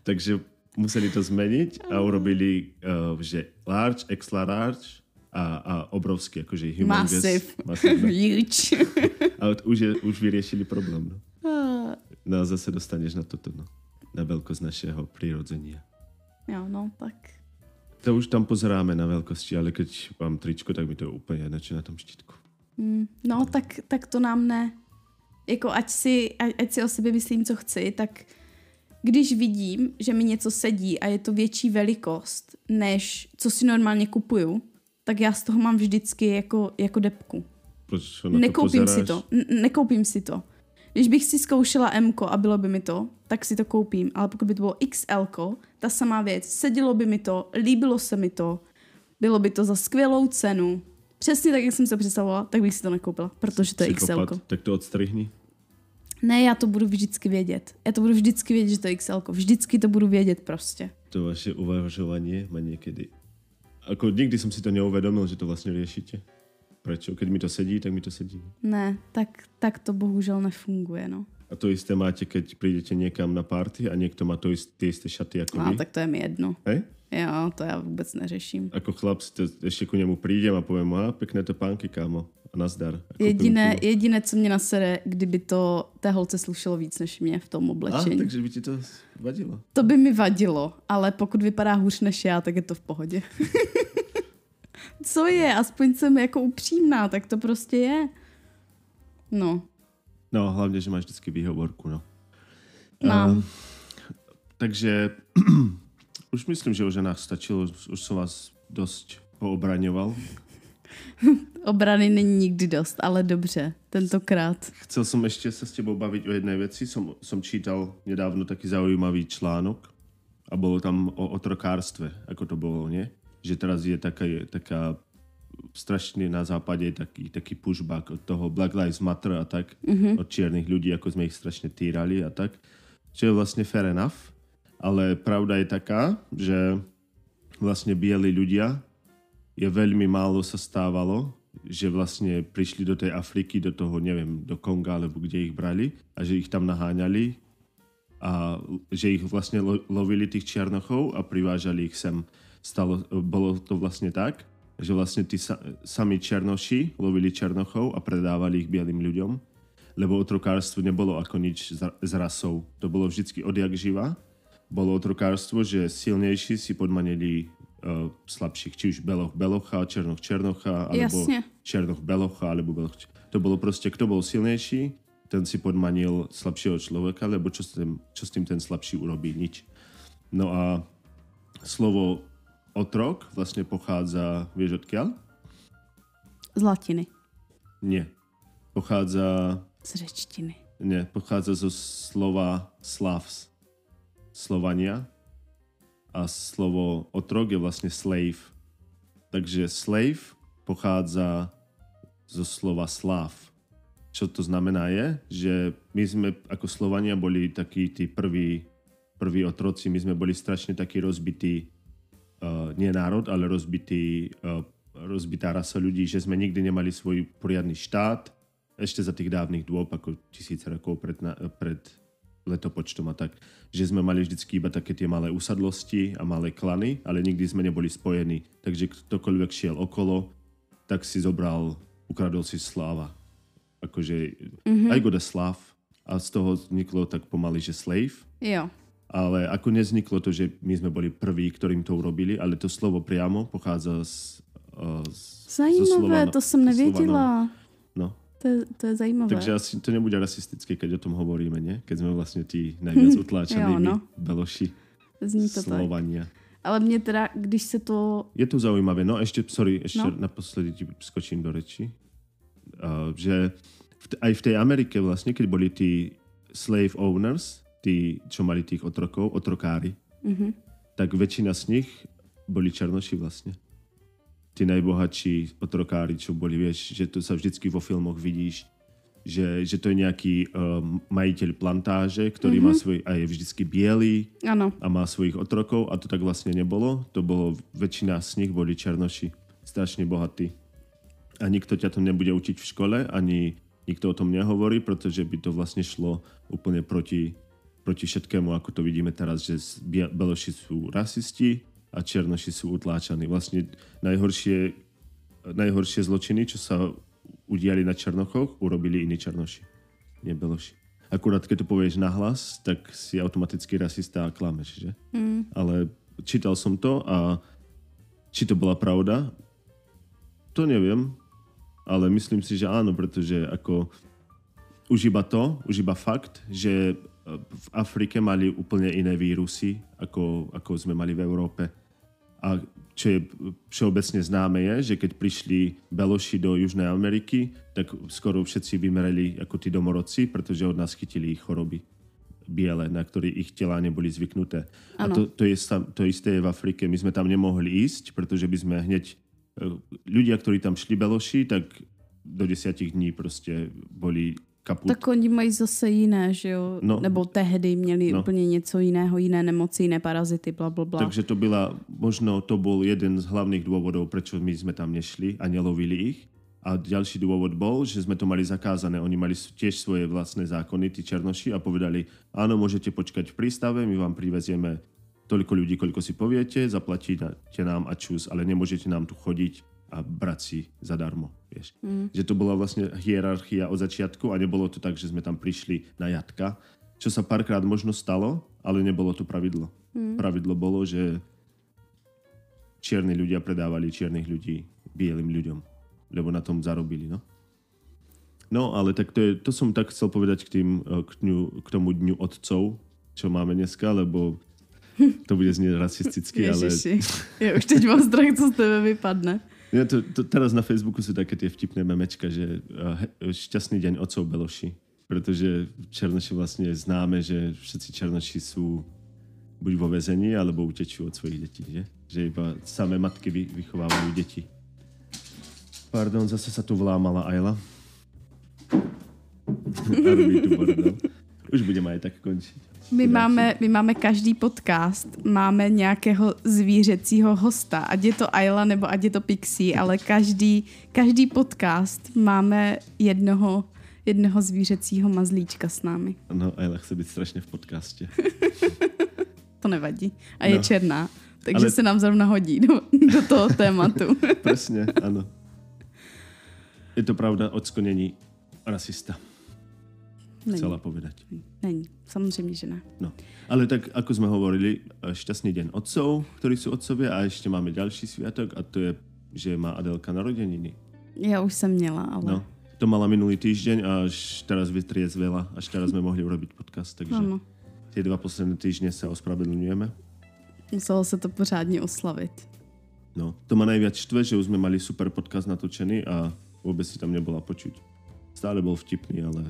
Takže museli to zmeniť a urobili, uh, že large, extra large a, a obrovský, akože humongous. Massive. Massive no. Huge. a už, je, už vyriešili problém. No. no a zase dostaneš na toto, no. Na veľkosť našeho prirodzenia. Jo, no, tak. To už tam pozeráme na veľkosti, ale keď mám tričko, tak mi to je úplne jedno, na tom štítku. Mm, no, tak, tak to nám ne jako ať si, ať, ať si o sobě myslím, co chci, tak když vidím, že mi něco sedí a je to větší velikost, než co si normálně kupuju, tak já z toho mám vždycky jako, jako depku. Proč to nekoupím si to. N- nekoupím si to. Když bych si zkoušela M a bylo by mi to, tak si to koupím. Ale pokud by to bylo XL, ta samá věc, sedělo by mi to, líbilo se mi to, bylo by to za skvělou cenu, Přesně tak, jak jsem se představovala, tak bych si to nekoupila, protože to je XL. Tak to odstrihni. Ne, já to budu vždycky vědět. Já to budu vždycky vědět, že to je XL. Vždycky to budu vědět prostě. To vaše uvažování má někdy. Ako nikdy jsem si to neuvědomil, že to vlastně řešíte. Proč? Když mi to sedí, tak mi to sedí. Ne, tak, tak to bohužel nefunguje, no. A to isté máte, keď přijdete někam na party a někdo má to isté, ty isté šaty jako no, vy? tak to je mi jedno. Hej? Jo, to já vůbec neřeším. Ako chlap si to, ještě ku němu přijdem a povím a pěkné to pánky, kámo. A nazdar. A jediné, jediné, co mě nasere, kdyby to té holce slušelo víc než mě v tom oblečení. A, takže by ti to vadilo? To by mi vadilo, ale pokud vypadá hůř než já, tak je to v pohodě. co je? Aspoň jsem jako upřímná, tak to prostě je. No. No, hlavně, že máš vždycky výhovorku, no. Mám. Um, takže už myslím, že o ženách stačilo, už jsem vás dost poobraňoval. Obrany není nikdy dost, ale dobře, tentokrát. Chcel jsem ještě se s tebou bavit o jedné věci. Som, som čítal nedávno taký zaujímavý článok a bylo tam o otrokárstve, ako to bylo, ne? Že teraz je taká, taká strašně na západě taký, taký pushback od toho Black Lives Matter a tak, mm-hmm. od čiernych ľudí, ako jsme ich strašně týrali a tak. Čo je vlastně fair enough, ale pravda je taká, že vlastně bieli ľudia je veľmi málo sa stávalo, že vlastně prišli do té Afriky, do toho, nevím, do Konga, alebo kde ich brali a že ich tam naháňali a že ich vlastně lovili tých černochov a privážali ich sem. Stalo, bolo to vlastně tak, že vlastně tí sa, sami černoši lovili černochov a predávali ich bielým ľuďom, lebo otrokárstvo nebolo ako nič s rasou. To bolo vždycky odjak živa. Bolo otrokárstvo, že silnejší si podmanili uh, slabších, či už beloch belocha, černoch černocha, alebo Jasne. černoch belocha, alebo beloch... To bolo prostě, kto bol silnejší, ten si podmanil slabšího človeka, lebo čo s tým, čo s tým ten slabší urobí? Nič. No a slovo otrok vlastně pochádza, vieš odkiaľ? Z latiny. Nie. Pochádza... Z řečtiny. Nie, pochádza zo slova slavs. Slovania. A slovo otrok je vlastně slave. Takže slave pochádza zo slova slav. Čo to znamená je, že my sme ako Slovania boli takí tí prví, prví otroci, my sme boli strašne takí rozbití uh, nie národ, ale rozbitý, uh, rozbitá rasa ľudí, že sme nikdy nemali svoj poriadny štát, ešte za tých dávnych dôb, ako tisíce rokov pred, na, pred letopočtom a tak, že sme mali vždycky iba také tie malé usadlosti a malé klany, ale nikdy sme neboli spojení. Takže ktokoľvek šiel okolo, tak si zobral, ukradol si sláva. Akože mm-hmm. I got a slav a z toho vzniklo tak pomaly, že slave. Jo. ale ako nezniklo to, že my sme boli prví, ktorým to urobili, ale to slovo priamo pochádza z, z Zajímavé, Slovano, to jsem nevěděla. To je, to je zajímavé. Takže asi to nebude rasistické, keď o tom hovoríme, ne? Keď jsme vlastně tí najviac utláčaní jo, no. beloši Zní to Slovania. Tak. Ale mě teda, když se to... Je to zaujímavé. No ešte, sorry, ešte no. naposledy ti skočím do reči. Uh, že v, aj v tej Amerike vlastne, keď boli tí slave owners, tí, čo mali tých otrokov, otrokári, mm-hmm. tak väčšina z nich boli černoši vlastne. Tí najbohatší otrokári, čo boli, vieš, že to sa vždycky vo filmoch vidíš, že, že to je nejaký uh, majiteľ plantáže, ktorý mm-hmm. má svoj, a je vždycky biely ano. a má svojich otrokov a to tak vlastne nebolo. To bolo, väčšina z nich boli černoši, strašne bohatí. A nikto ťa to nebude učiť v škole, ani nikto o tom nehovorí, pretože by to vlastne šlo úplne proti, proti všetkému, ako to vidíme teraz, že beloši sú rasisti a černoši sú utláčaní. Vlastne najhoršie, najhoršie zločiny, čo sa udiali na Černochoch, urobili iní Černoši. Nie Beloši. Akurát keď to povieš nahlas, tak si automaticky rasista a klameš, že? Mm. Ale čítal som to a či to bola pravda, to neviem, ale myslím si, že áno, pretože ako už iba to, už iba fakt, že v Afrike mali úplne iné vírusy, ako, ako sme mali v Európe. A čo je všeobecne známe je, že keď prišli Beloši do Južnej Ameriky, tak skoro všetci vymerali ako tí domorodci, pretože od nás chytili ich choroby biele, na ktoré ich tela neboli zvyknuté. Ano. A to, to, je, to isté je v Afrike. My sme tam nemohli ísť, pretože by sme hneď... E, ľudia, ktorí tam šli Beloši, tak do desiatich dní proste boli kaput. Tak oni mají zase jiné, že jo? No, Nebo tehdy měli no. úplně něco jiného, jiné nemoci, jiné parazity, bla, bla, bla. Takže to byla, možno to byl jeden z hlavných důvodů, proč my jsme tam nešli a nelovili ich. A ďalší dôvod bol, že sme to mali zakázané. Oni mali tiež svoje vlastné zákony, tí černoši, a povedali, áno, môžete počkať v prístave, my vám privezieme toľko ľudí, koľko si poviete, zaplatíte nám a čus, ale nemôžete nám tu chodiť a brať si zadarmo. Vieš. Mm. Že to bola vlastne hierarchia od začiatku a nebolo to tak, že sme tam prišli na jatka, čo sa párkrát možno stalo, ale nebolo to pravidlo. Mm. Pravidlo bolo, že čierni ľudia predávali čiernych ľudí bielým ľuďom, lebo na tom zarobili, no. No, ale tak to, je, to som tak chcel povedať k, tým, eh, k, dňu, k tomu dňu otcov, čo máme dneska, lebo to bude znieť rasisticky, ale... ja už teď mám strach, co z tebe vypadne. Ja, to, to, teraz na Facebooku sú také tie vtipné memečka, že uh, šťastný deň otcov Beloši. Pretože Černoši vlastne známe, že všetci Černoši sú buď vo vezení, alebo utečú od svojich detí, že? Že iba samé matky vy, vychovávajú deti. Pardon, zase sa tu vlámala Ayla. Už budeme aj tak končiť. My máme, my máme každý podcast, máme nějakého zvířecího hosta, ať je to Ayla nebo ať je to Pixie, ale každý, každý podcast máme jednoho, jednoho zvířecího mazlíčka s námi. No, Ayla chce být strašně v podcastě. to nevadí. A je no. černá, takže ale... se nám zrovna hodí do, do toho tématu. Přesně, ano. Je to pravda, odskonění rasista. Chcela povedať. Není, samozřejmě, že ne. No, ale tak ako sme hovorili, šťastný deň otcov, ktorí sú otcovia a ešte máme ďalší sviatok a to je, že má Adelka narodeniny. Já už jsem měla, ale... No, to mala minulý týždeň a až teraz vytriezvela, až teraz sme mohli urobiť podcast, takže ano. tie dva posledné týždne sa ospravedlňujeme. Muselo se to pořádně oslavit. No, to má najviac štve, že už sme mali super podcast natočený a vôbec si tam nebola počuť. Stále bol vtipný, ale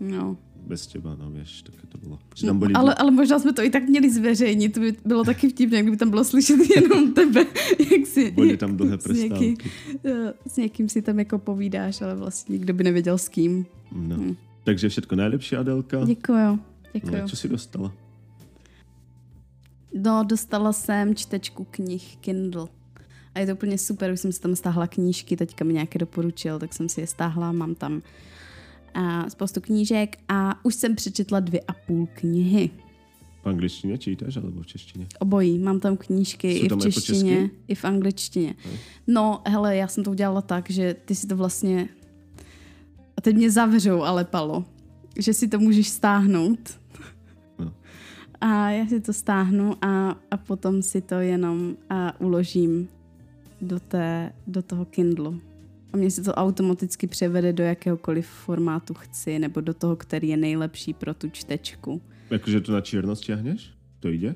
No. Bez těba, no víš, tak to bylo. Že tam byli... ale, ale možná jsme to i tak měli zveřejnit, to by bylo taky vtipné, kdyby tam bylo slyšet jenom tebe, jak si... Byly tam dlouhé s, něký, eh, s někým si tam jako povídáš, ale vlastně nikdo by nevěděl s kým. No. Hmm. Takže všetko nejlepší, Adelka. Děkuju, děkuju. No, co jsi dostala? No, dostala jsem čtečku knih Kindle. A je to úplně super, už jsem si tam stáhla knížky, teďka mi nějaké doporučil, tak jsem si je stáhla, mám tam a spoustu knížek a už jsem přečetla dvě a půl knihy. V angličtině čítáš, alebo v češtině? Obojí. Mám tam knížky Jsou i v češtině, i v angličtině. No. no, hele, já jsem to udělala tak, že ty si to vlastně... A teď mě zavřou, ale palo. Že si to můžeš stáhnout. No. a já si to stáhnu a, a potom si to jenom a uložím do, té, do toho Kindlu. A mě se to automaticky převede do jakéhokoliv formátu chci, nebo do toho, který je nejlepší pro tu čtečku. Jakože to na černo stěhneš? To jde?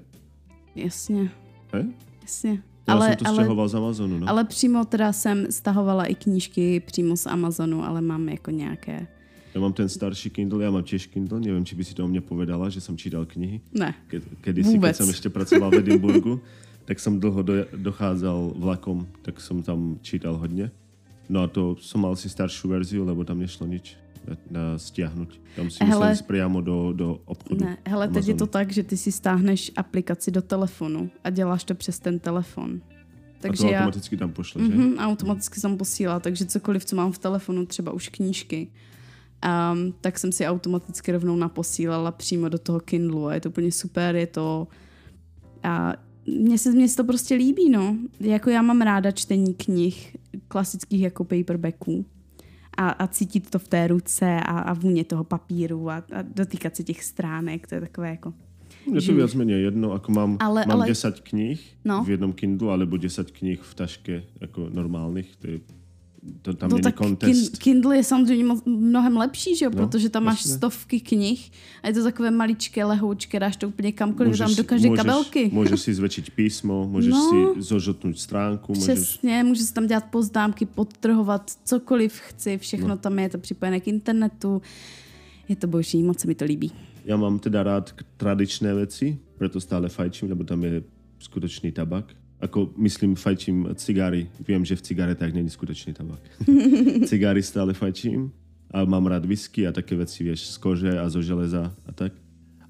Jasně. Hej? Jasně. Já ale, jsem to stěhoval ale, z Amazonu, no. Ale přímo teda jsem stahovala i knížky přímo z Amazonu, ale mám jako nějaké... Já mám ten starší Kindle, já mám těž Kindle, nevím, či by si to o mě povedala, že jsem čítal knihy. Ne, Kedy si, keď jsem ještě pracoval v Edinburgu, tak jsem dlho do, docházel vlakom, tak jsem tam čítal hodně. No a to som mal si staršiu verziu, lebo tam nešlo nič stiahnuť. Tam si hele, musel priamo do, do obchodu. Ne, hele, Amazonu. teď je to tak, že ty si stáhneš aplikaci do telefonu a děláš to přes ten telefon. Takže a to automaticky já, tam pošle, mm-hmm, že? Mhm, automaticky jsem posílá, takže cokoliv, co mám v telefonu, třeba už knížky, um, tak jsem si automaticky rovnou naposílala přímo do toho Kindlu a je to úplně super, je to a mně se, mně se to prostě líbí, no. Jako já mám ráda čtení knih, klasických jako paperbacků a, a cítit to v té ruce a, a vůně toho papíru a, a dotýkat se těch stránek, to je takové jako... Je to viac menej jedno, ako mám, ale, mám ale... 10 knih no. v jednom Kindle, alebo 10 knih v taške jako normálnych, to je to tam no tak contest. Kindle je samozřejmě mnohem lepší, že jo? No, protože tam máš jasně. stovky knih a je to takové maličké lehoučké, dáš to úplně kamkoliv, můžeš, tam do každé můžeš, kabelky. Můžeš si zvětšit písmo, můžeš no, si zožotnout stránku. Přesně, můžeš... můžeš tam dělat poznámky, podtrhovat cokoliv chci, všechno no. tam je, je to připojené k internetu. Je to boží, moc se mi to líbí. Já mám teda rád tradičné věci, proto stále fajčím, lebo tam je skutečný tabak ako myslím, fajčím cigary. Viem, že v cigaretách není skutečný tabak. cigary stále fajčím a mám rád whisky a také veci, vieš, z kože a zo železa a tak.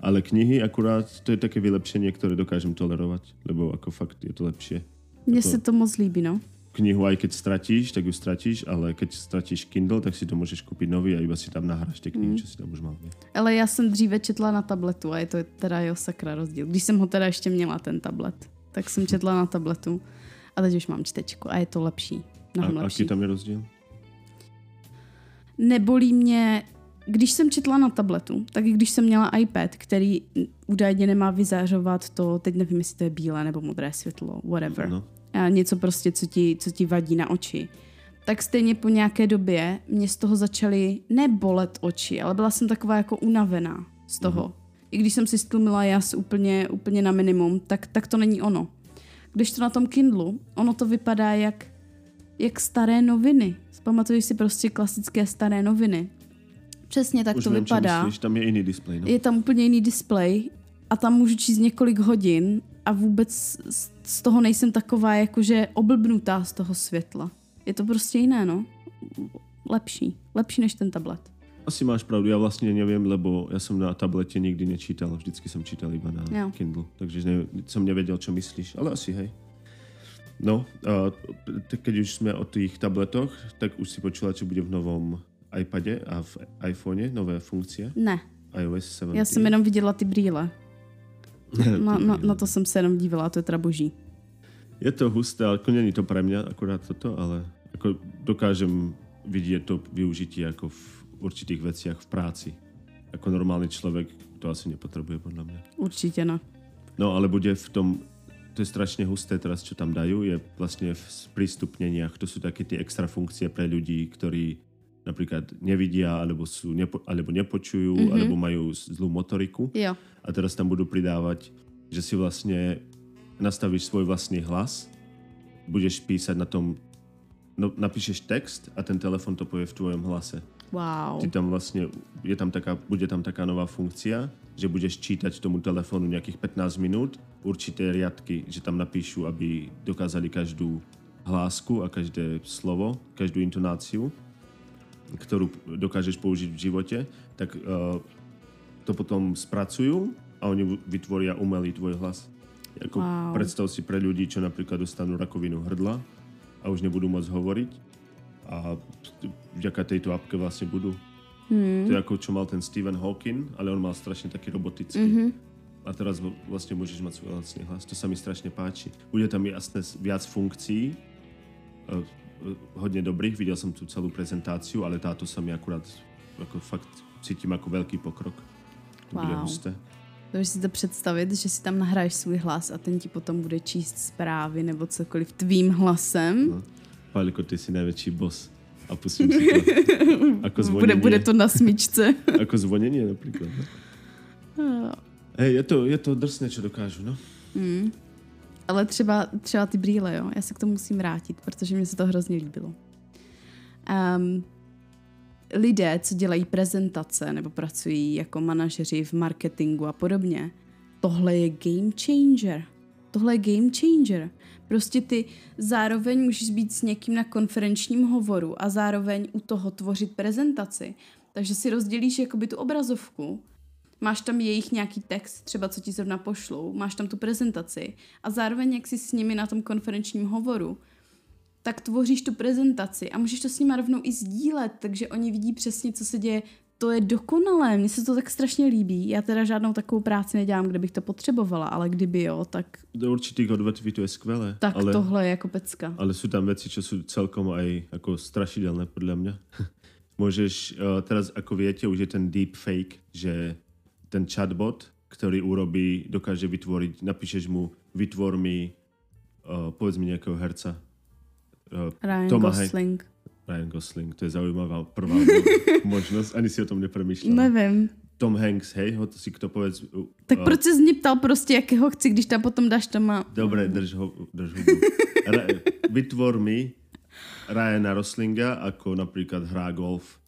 Ale knihy akurát, to je také vylepšenie, ktoré dokážem tolerovať, lebo ako fakt je to lepšie. Mně se to moc líbí, no. Knihu aj keď stratíš, tak ju stratíš, ale keď stratíš Kindle, tak si to můžeš koupit nový a iba si tam nahráš ty knihy, mm. čo si tam už mal. Ale já jsem dříve četla na tabletu a je to teda jo sakra rozdíl. Když jsem ho teda ještě měla, ten tablet tak jsem četla na tabletu. A teď už mám čtečku a je to lepší. Mnohem a lepší. jaký tam je rozdíl? Nebolí mě, když jsem četla na tabletu, tak i když jsem měla iPad, který údajně nemá vyzářovat to, teď nevím, jestli to je bílé nebo modré světlo, whatever. No. A něco prostě, co ti, co ti vadí na oči. Tak stejně po nějaké době mě z toho začaly nebolet oči, ale byla jsem taková jako unavená z toho. Uh-huh i když jsem si stlumila jas úplně, úplně na minimum, tak, tak to není ono. Když to na tom Kindlu, ono to vypadá jak, jak staré noviny. Pamatuješ si prostě klasické staré noviny. Přesně tak Už to vím, vypadá. Myslíš, tam je jiný displej. No? Je tam úplně jiný displej a tam můžu číst několik hodin a vůbec z toho nejsem taková jakože oblbnutá z toho světla. Je to prostě jiné, no. Lepší. Lepší než ten tablet. Asi máš pravdu, já vlastně nevím, lebo já jsem na tabletě nikdy nečítal, vždycky jsem čítal iba na jo. Kindle, takže ne, jsem nevěděl, co myslíš, ale asi hej. No, a keď už jsme o těch tabletoch, tak už si počula, co bude v novom iPadě a v iPhone, nové funkce? Ne. iOS 17. Já jsem jenom viděla ty brýle. na, na, na to jsem se jenom dívala, to je teda boží. Je to husté, ale není to pro mě akorát toto, ale jako dokážem vidět to využití jako v určitých veciach v práci. Ako normálny človek to asi nepotrebuje, podľa mňa. Určite no. No, ale bude v tom, to je strašne husté teraz, čo tam dajú, je vlastne v sprístupneniach, to sú také tie extra funkcie pre ľudí, ktorí napríklad nevidia, alebo, sú, nepo, alebo nepočujú, mm-hmm. alebo majú zlú motoriku. Jo. A teraz tam budú pridávať, že si vlastne nastavíš svoj vlastný hlas, budeš písať na tom, no, napíšeš text a ten telefon to povie v tvojom hlase. Wow. Ty tam vlastně, je tam taká, bude tam taká nová funkcia, že budeš čítať tomu telefonu nějakých 15 minut, určité riadky, že tam napíšu, aby dokázali každou hlásku a každé slovo, každou intonáciu, kterou dokážeš použít v životě, tak uh, to potom spracujú a oni vytvoria umelý tvoj hlas. Jako wow. Predstav si pre ľudí, čo napríklad dostanú rakovinu hrdla a už nebudú môcť hovoriť, a vďaka tejto apke vlastne budú. Hmm. To je ako čo mal ten Stephen Hawking, ale on mal strašne taký robotický. Mm-hmm. A teraz vlastne môžeš mať svoj vlastný hlas. To sa mi strašne páči. Bude tam jasné viac funkcií, uh, uh, hodne dobrých. Videl som tu celú prezentáciu, ale táto sa mi akurát ako fakt cítim ako veľký pokrok. To wow. bude husté. Můžeš si to představit, že si tam nahráš svůj hlas a ten ti potom bude číst zprávy nebo cokoliv tvým hlasem. No. Paliko, ty jsi největší boss. A pustím si to. Ako zvonění. Bude, bude to na smyčce. Ako zvonění například. No. Hej, je to, je to drsné, co dokážu, no. Mm. Ale třeba, třeba ty brýle, jo. Já se k tomu musím vrátit, protože mi se to hrozně líbilo. Um, lidé, co dělají prezentace nebo pracují jako manažeři v marketingu a podobně, tohle je game changer. Tohle je game changer. Prostě ty zároveň můžeš být s někým na konferenčním hovoru a zároveň u toho tvořit prezentaci. Takže si rozdělíš jakoby tu obrazovku, máš tam jejich nějaký text, třeba co ti zrovna pošlou, máš tam tu prezentaci a zároveň jak jsi s nimi na tom konferenčním hovoru, tak tvoříš tu prezentaci a můžeš to s nimi rovnou i sdílet, takže oni vidí přesně, co se děje. To je dokonalé, mně se to tak strašně líbí. Já teda žádnou takovou práci nedělám, kde bych to potřebovala, ale kdyby jo, tak... Do určitých odvetví to je skvělé. Tak ale, tohle je jako pecka. Ale jsou tam věci, co jsou celkom aj jako strašidelné, podle mě. Můžeš, uh, teraz jako větě, už je ten deep fake, že ten chatbot, který urobí, dokáže vytvořit, napíšeš mu, vytvor mi, uh, povedz mi nějakého herca, Uh, Ryan Toma Gosling. Hank, Ryan Gosling, to je zaujímavá prvá možnost, ani si o tom nepremýšlel. Nevím. Tom Hanks, hej, ho to si kto povedz. Uh, tak proč se z ní ptal prostě, jakého chci, když tam potom dáš Toma? Dobré, drž ho, drž ho. Ra, vytvor mi Ryana Roslinga, ako napríklad hrá golf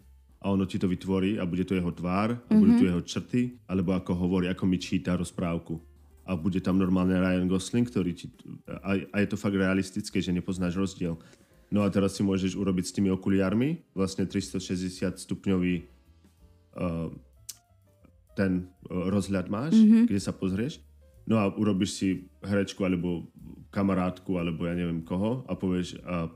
a ono ti to vytvorí a bude to jeho tvár, a mm-hmm. budú tu jeho črty, alebo ako hovorí, ako mi číta rozprávku a bude tam normálne Ryan Gosling, ktorý ti... A, a je to fakt realistické, že nepoznáš rozdiel. No a teraz si môžeš urobiť s tými okuliármi vlastne 360 stupňový uh, ten uh, rozhľad máš, mm-hmm. kde sa pozrieš. No a urobíš si herečku alebo kamarátku alebo ja neviem koho a povieš, a,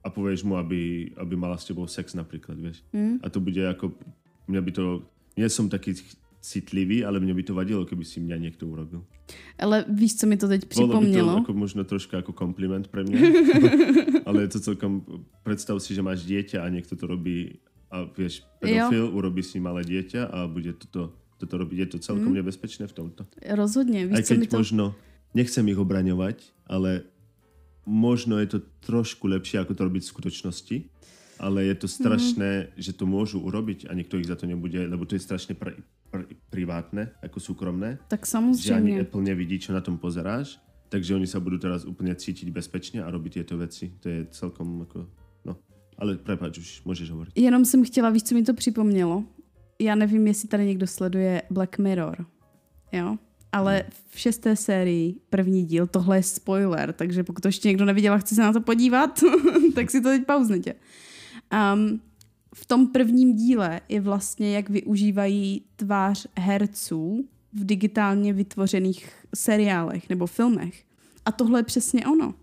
a povieš mu, aby, aby mala s tebou sex napríklad, vieš. Mm. A to bude ako... Mňa by to... Nie som taký citlivý, ale mě by to vadilo, kdyby si mě někdo urobil. Ale víš, co mi to teď připomnělo? Bylo by to jako možno trošku jako kompliment pro mě, ale je to celkom, představ si, že máš dítě a někdo to robí a víš, pedofil jo. urobí si malé dítě a bude toto, toto robit. Je to celkom hmm. nebezpečné v tomto. Rozhodně. Víš, Aj keď to... možno, nechcem ich obraňovat, ale možno je to trošku lepší, ako to robiť v skutočnosti ale je to strašné, mm. že to môžu urobiť a nikto ich za to nebude, lebo to je strašne pr- pr- privátne, ako súkromné. Tak samozřejmě. Že ani Apple nevidí, čo na tom pozeráš, takže oni sa budú teraz úplne cítiť bezpečně a robiť tieto veci. To je celkom jako, no. Ale prepáč, už můžeš hovorit. Jenom jsem chtěla, víš, co mi to připomnělo? Já nevím, jestli tady někdo sleduje Black Mirror, jo? Ale hmm. v šesté sérii, první díl, tohle je spoiler, takže pokud to ještě někdo neviděl a chce se na to podívat, tak si to teď pauzněte. Um, v tom prvním díle je vlastně, jak využívají tvář herců v digitálně vytvořených seriálech nebo filmech. A tohle je přesně ono.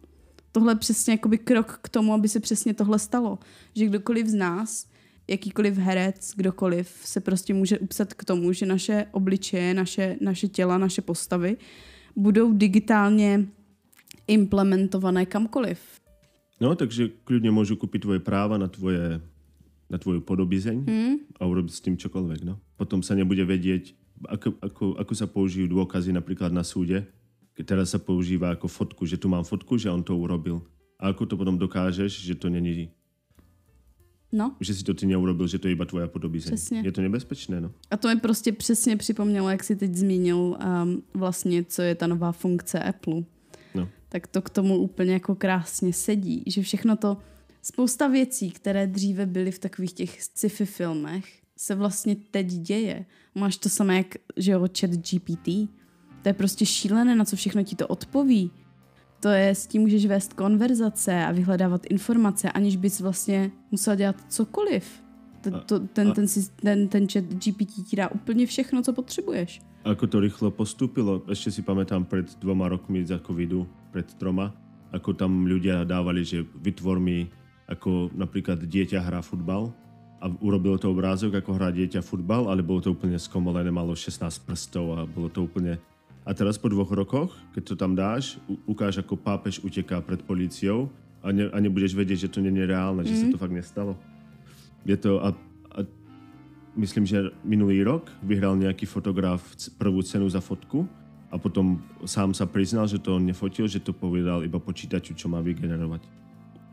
Tohle je přesně jakoby krok k tomu, aby se přesně tohle stalo. Že kdokoliv z nás, jakýkoliv herec, kdokoliv se prostě může upsat k tomu, že naše obličeje, naše, naše těla, naše postavy budou digitálně implementované kamkoliv. No, takže klidně můžu koupit tvoje práva na tvoje na tvoju podobizeň mm. a urobiť s tým čokoľvek. No. Potom sa nebude vedieť, ako, ako, ako sa použijú dôkazy napríklad na súde. Teraz sa používa ako fotku, že tu mám fotku, že on to urobil. A ako to potom dokážeš, že to není No. Že si to ty neurobil, že to je iba tvoja podobizeň. Přesně. Je to nebezpečné, no. A to mi prostě přesně připomnělo, jak si teď zmínil um, vlastně, co je ta nová funkce Apple. Tak to k tomu úplně jako krásně sedí, že všechno to, spousta věcí, které dříve byly v takových těch sci-fi filmech, se vlastně teď děje. Máš to samé, jak, že jo, chat GPT. To je prostě šílené, na co všechno ti to odpoví. To je, s tím můžeš vést konverzace a vyhledávat informace, aniž bys vlastně musel dělat cokoliv. Ten, to, ten, ten, ten, ten chat GPT ti dá úplně všechno, co potřebuješ. Ako to rýchlo postupilo, ešte si pamätám pred dvoma rokmi za covidu, pred troma, ako tam ľudia dávali, že vytvor mi, ako napríklad dieťa hrá futbal a urobilo to obrázok, ako hrá dieťa futbal, ale bolo to úplne skomolené, malo 16 prstov a bolo to úplne... A teraz po dvoch rokoch, keď to tam dáš, ukáž, ako pápež uteká pred políciou a, ne, a nebudeš vedieť, že to nie je reálne, mm. že sa mhm. to fakt nestalo. Je to... A myslím, že minulý rok vyhrál nějaký fotograf prvú cenu za fotku a potom sám sa priznal, že to on nefotil, že to povedal iba počítaču, čo má vygenerovať.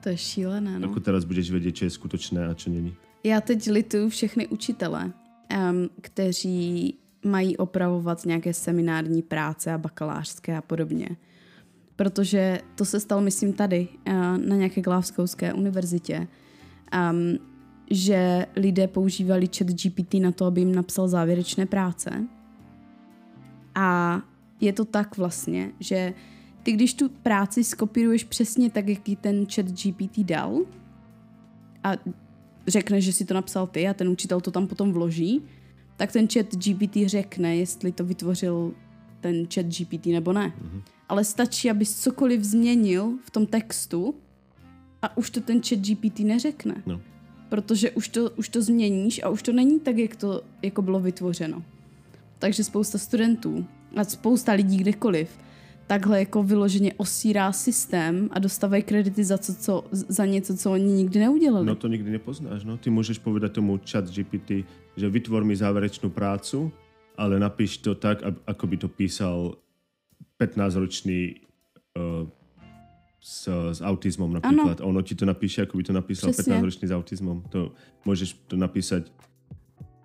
To je šílené, no. Ako teraz budeš vědět, čo je skutečné a čo není. Já teď lituju všechny učitele, um, kteří mají opravovat nějaké seminární práce a bakalářské a podobně. Protože to se stalo, myslím, tady uh, na nějaké Glasgowské univerzitě, um, že lidé používali chat GPT na to, aby jim napsal závěrečné práce. A je to tak vlastně, že ty když tu práci skopíruješ přesně tak, jak ji ten chat GPT dal a řekne, že si to napsal ty a ten učitel to tam potom vloží, tak ten chat GPT řekne, jestli to vytvořil ten chat GPT nebo ne. Mm-hmm. Ale stačí, aby cokoliv změnil v tom textu a už to ten chat GPT neřekne. No. Protože už to, už to změníš a už to není tak, jak to jako bylo vytvořeno. Takže spousta studentů a spousta lidí kdekoliv takhle jako vyloženě osírá systém a dostávají kredity za, co, co, za něco, co oni nikdy neudělali. No to nikdy nepoznáš, no. Ty můžeš povedat tomu chat GPT, že vytvor mi závěrečnou prácu, ale napiš to tak, ako by to písal 15-ročný uh, s, s autizmom například. Ano. Ono ti to napíše, ako by to napísal 15-ročný s autizmom. To můžeš to napísať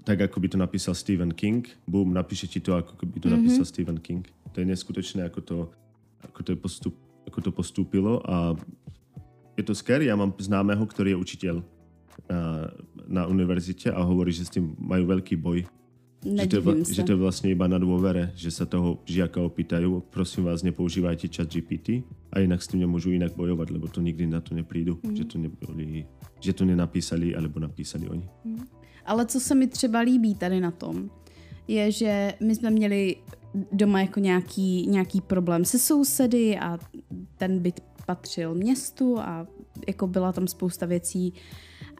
tak, ako by to napísal Stephen King. Boom, napíše ti to, ako by to mm-hmm. napísal Stephen King. To je neskutečné, ako to, ako to, postup, ako to postúpilo a je to scary. Ja mám známého, ktorý je učiteľ na, na univerzite a hovorí, že s tým majú veľký boj. Že to, je, že to je vlastne iba na dôvere, že sa toho žiaka opýtajú, prosím vás, nepoužívajte chat GPT a inak s tým nemôžu inak bojovať, lebo to nikdy na to neprídu, mm. že, to neboli, že to nenapísali alebo napísali oni. Mm. Ale co se mi třeba líbí tady na tom, je, že my jsme měli doma jako nějaký, nějaký problém se sousedy a ten byt patřil městu a jako byla tam spousta věcí,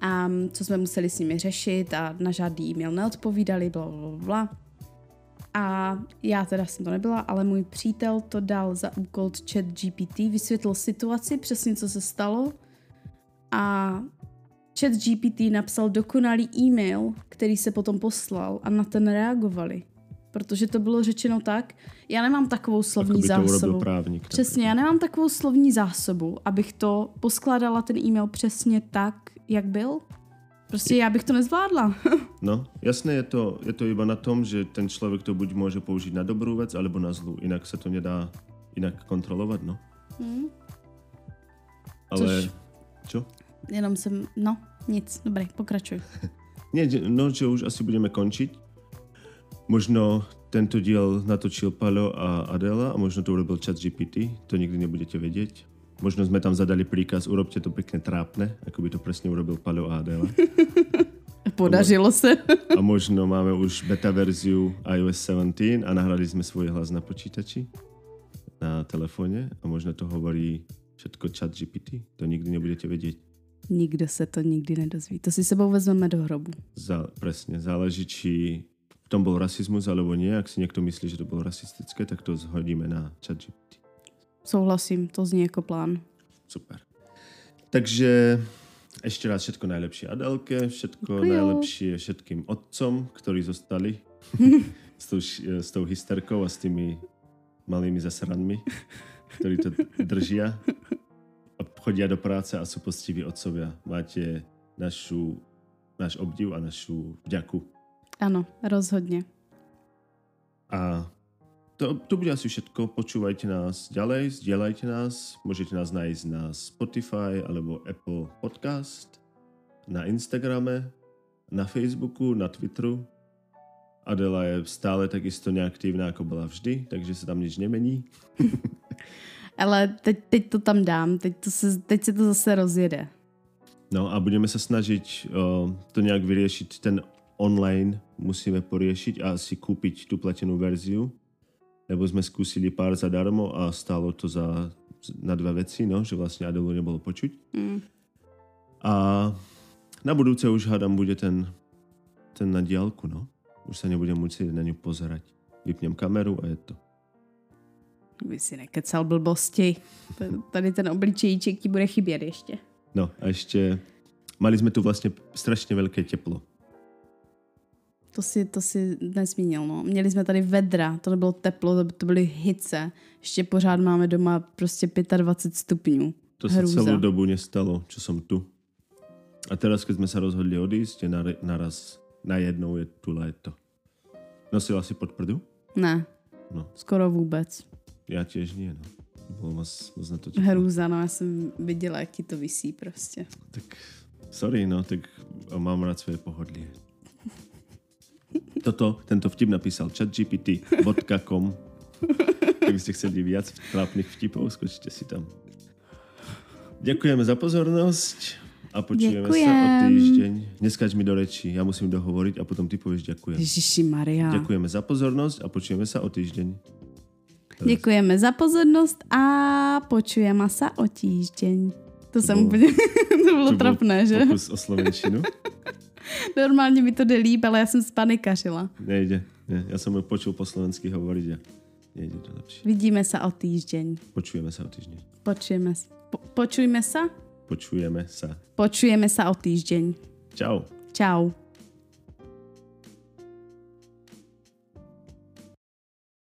a co jsme museli s nimi řešit a na žádný e-mail neodpovídali, bla, bla, bla. A já teda jsem to nebyla, ale můj přítel to dal za úkol chat GPT, vysvětlil situaci, přesně co se stalo a chat GPT napsal dokonalý e-mail, který se potom poslal a na ten reagovali. Protože to bylo řečeno tak, já nemám takovou slovní jako zásobu. Právník, přesně, já nemám takovou slovní zásobu, abych to poskládala ten e-mail přesně tak, jak byl. Prostě já bych to nezvládla. no, jasné je to, je to iba na tom, že ten člověk to buď může použít na dobrou věc, alebo na zlou. Jinak se to nedá jinak kontrolovat, no. Hmm. Ale, Což... čo? Jenom jsem, no, nic, dobrý, pokračuj. Nie, no, že už asi budeme končiť. Možno tento diel natočil Palo a Adela a možno to urobil chat GPT, to nikdy nebudete vedieť. Možno sme tam zadali príkaz, urobte to pekne trápne, ako by to presne urobil Palo a Adela. Podařilo se. a možno máme už beta verziu iOS 17 a nahrali sme svoj hlas na počítači, na telefóne a možno to hovorí všetko chat GPT. To nikdy nebudete vedieť. Nikdo se to nikdy nedozví. To si sebou vezmeme do hrobu. Za, presne. Záleží, či v tom bol rasizmus alebo nie. Ak si niekto myslí, že to bolo rasistické, tak to zhodíme na ChatGPT. Souhlasím, to zní jako plán. Super. Takže ešte raz všetko najlepšie Adelke, všetko Děkuju. najlepšie všetkým otcom, ktorí zostali s, tou, s tou hysterkou a s tými malými zasranmi, ktorí to držia chodia do práce a sú postiví otcovia. Máte našu, náš obdiv a našu vďaku. Áno, rozhodne. A to, to bude asi všetko. Počúvajte nás ďalej, zdieľajte nás. Môžete nás nájsť na Spotify alebo Apple Podcast, na Instagrame, na Facebooku, na Twitteru. Adela je stále takisto neaktívna, ako bola vždy, takže sa tam nič nemení. Ale teď, teď to tam dám, teď, to se, teď se to zase rozjede. No a budeme se snažit uh, to nějak vyřešit. Ten online musíme poriešiť a asi kúpiť tú platenú verziu, lebo sme skúsili pár zadarmo a stálo to za, na dve veci, no, že vlastne Adelu nebolo počuť. Mm. A na budúce už hádam bude ten, ten na diálku, no. Už sa nebudem musieť na ňu pozerať. Vypnem kameru a je to. By si nekecal blbosti. Tady ten obličejíček ti bude chybět ještě. No a ještě mali jsme tu vlastně strašně velké teplo. To si, to si nezmínil, no. Měli jsme tady vedra, to nebylo teplo, to byly hice. Ještě pořád máme doma prostě 25 stupňů. To se celou dobu nestalo, čo som tu. A teraz, keď sme sa rozhodli odísť, je naraz najednou je tu léto. Nosila si podprdu? Ne. No. Skoro vůbec. Já těž nie, no. Bylo moc, moc na to těžké. Hrůza, no, já jsem viděla, jak ti to vysí prostě. Tak, sorry, no, tak mám rád své pohodlie. Toto, tento vtip napísal chatgpt.com Kdybyste chceli viac trápnych vtipov, skočte si tam. Ďakujeme za pozornosť a počujeme Ďakujem. sa o týždeň. Neskač mi do rečí, ja musím dohovoriť a potom ty povieš ďakujem. Ježiši Maria. Ďakujeme za pozornosť a počujeme sa o týždeň. Děkujeme za pozornost a počujeme se o týždeň. To, to jsem bylo, úplně, to bylo to trapné, že? Pokus o slovenčinu. Normálně mi to jde líp, ale já jsem spanikařila. Nejde, ne. já jsem počul po slovensky hovoriť a nejde to lepší. Vidíme se o týždeň. Počujeme se o týždeň. Počujeme, po, počujeme se? Počujeme se. Počujeme se o týždeň. Čau. Čau.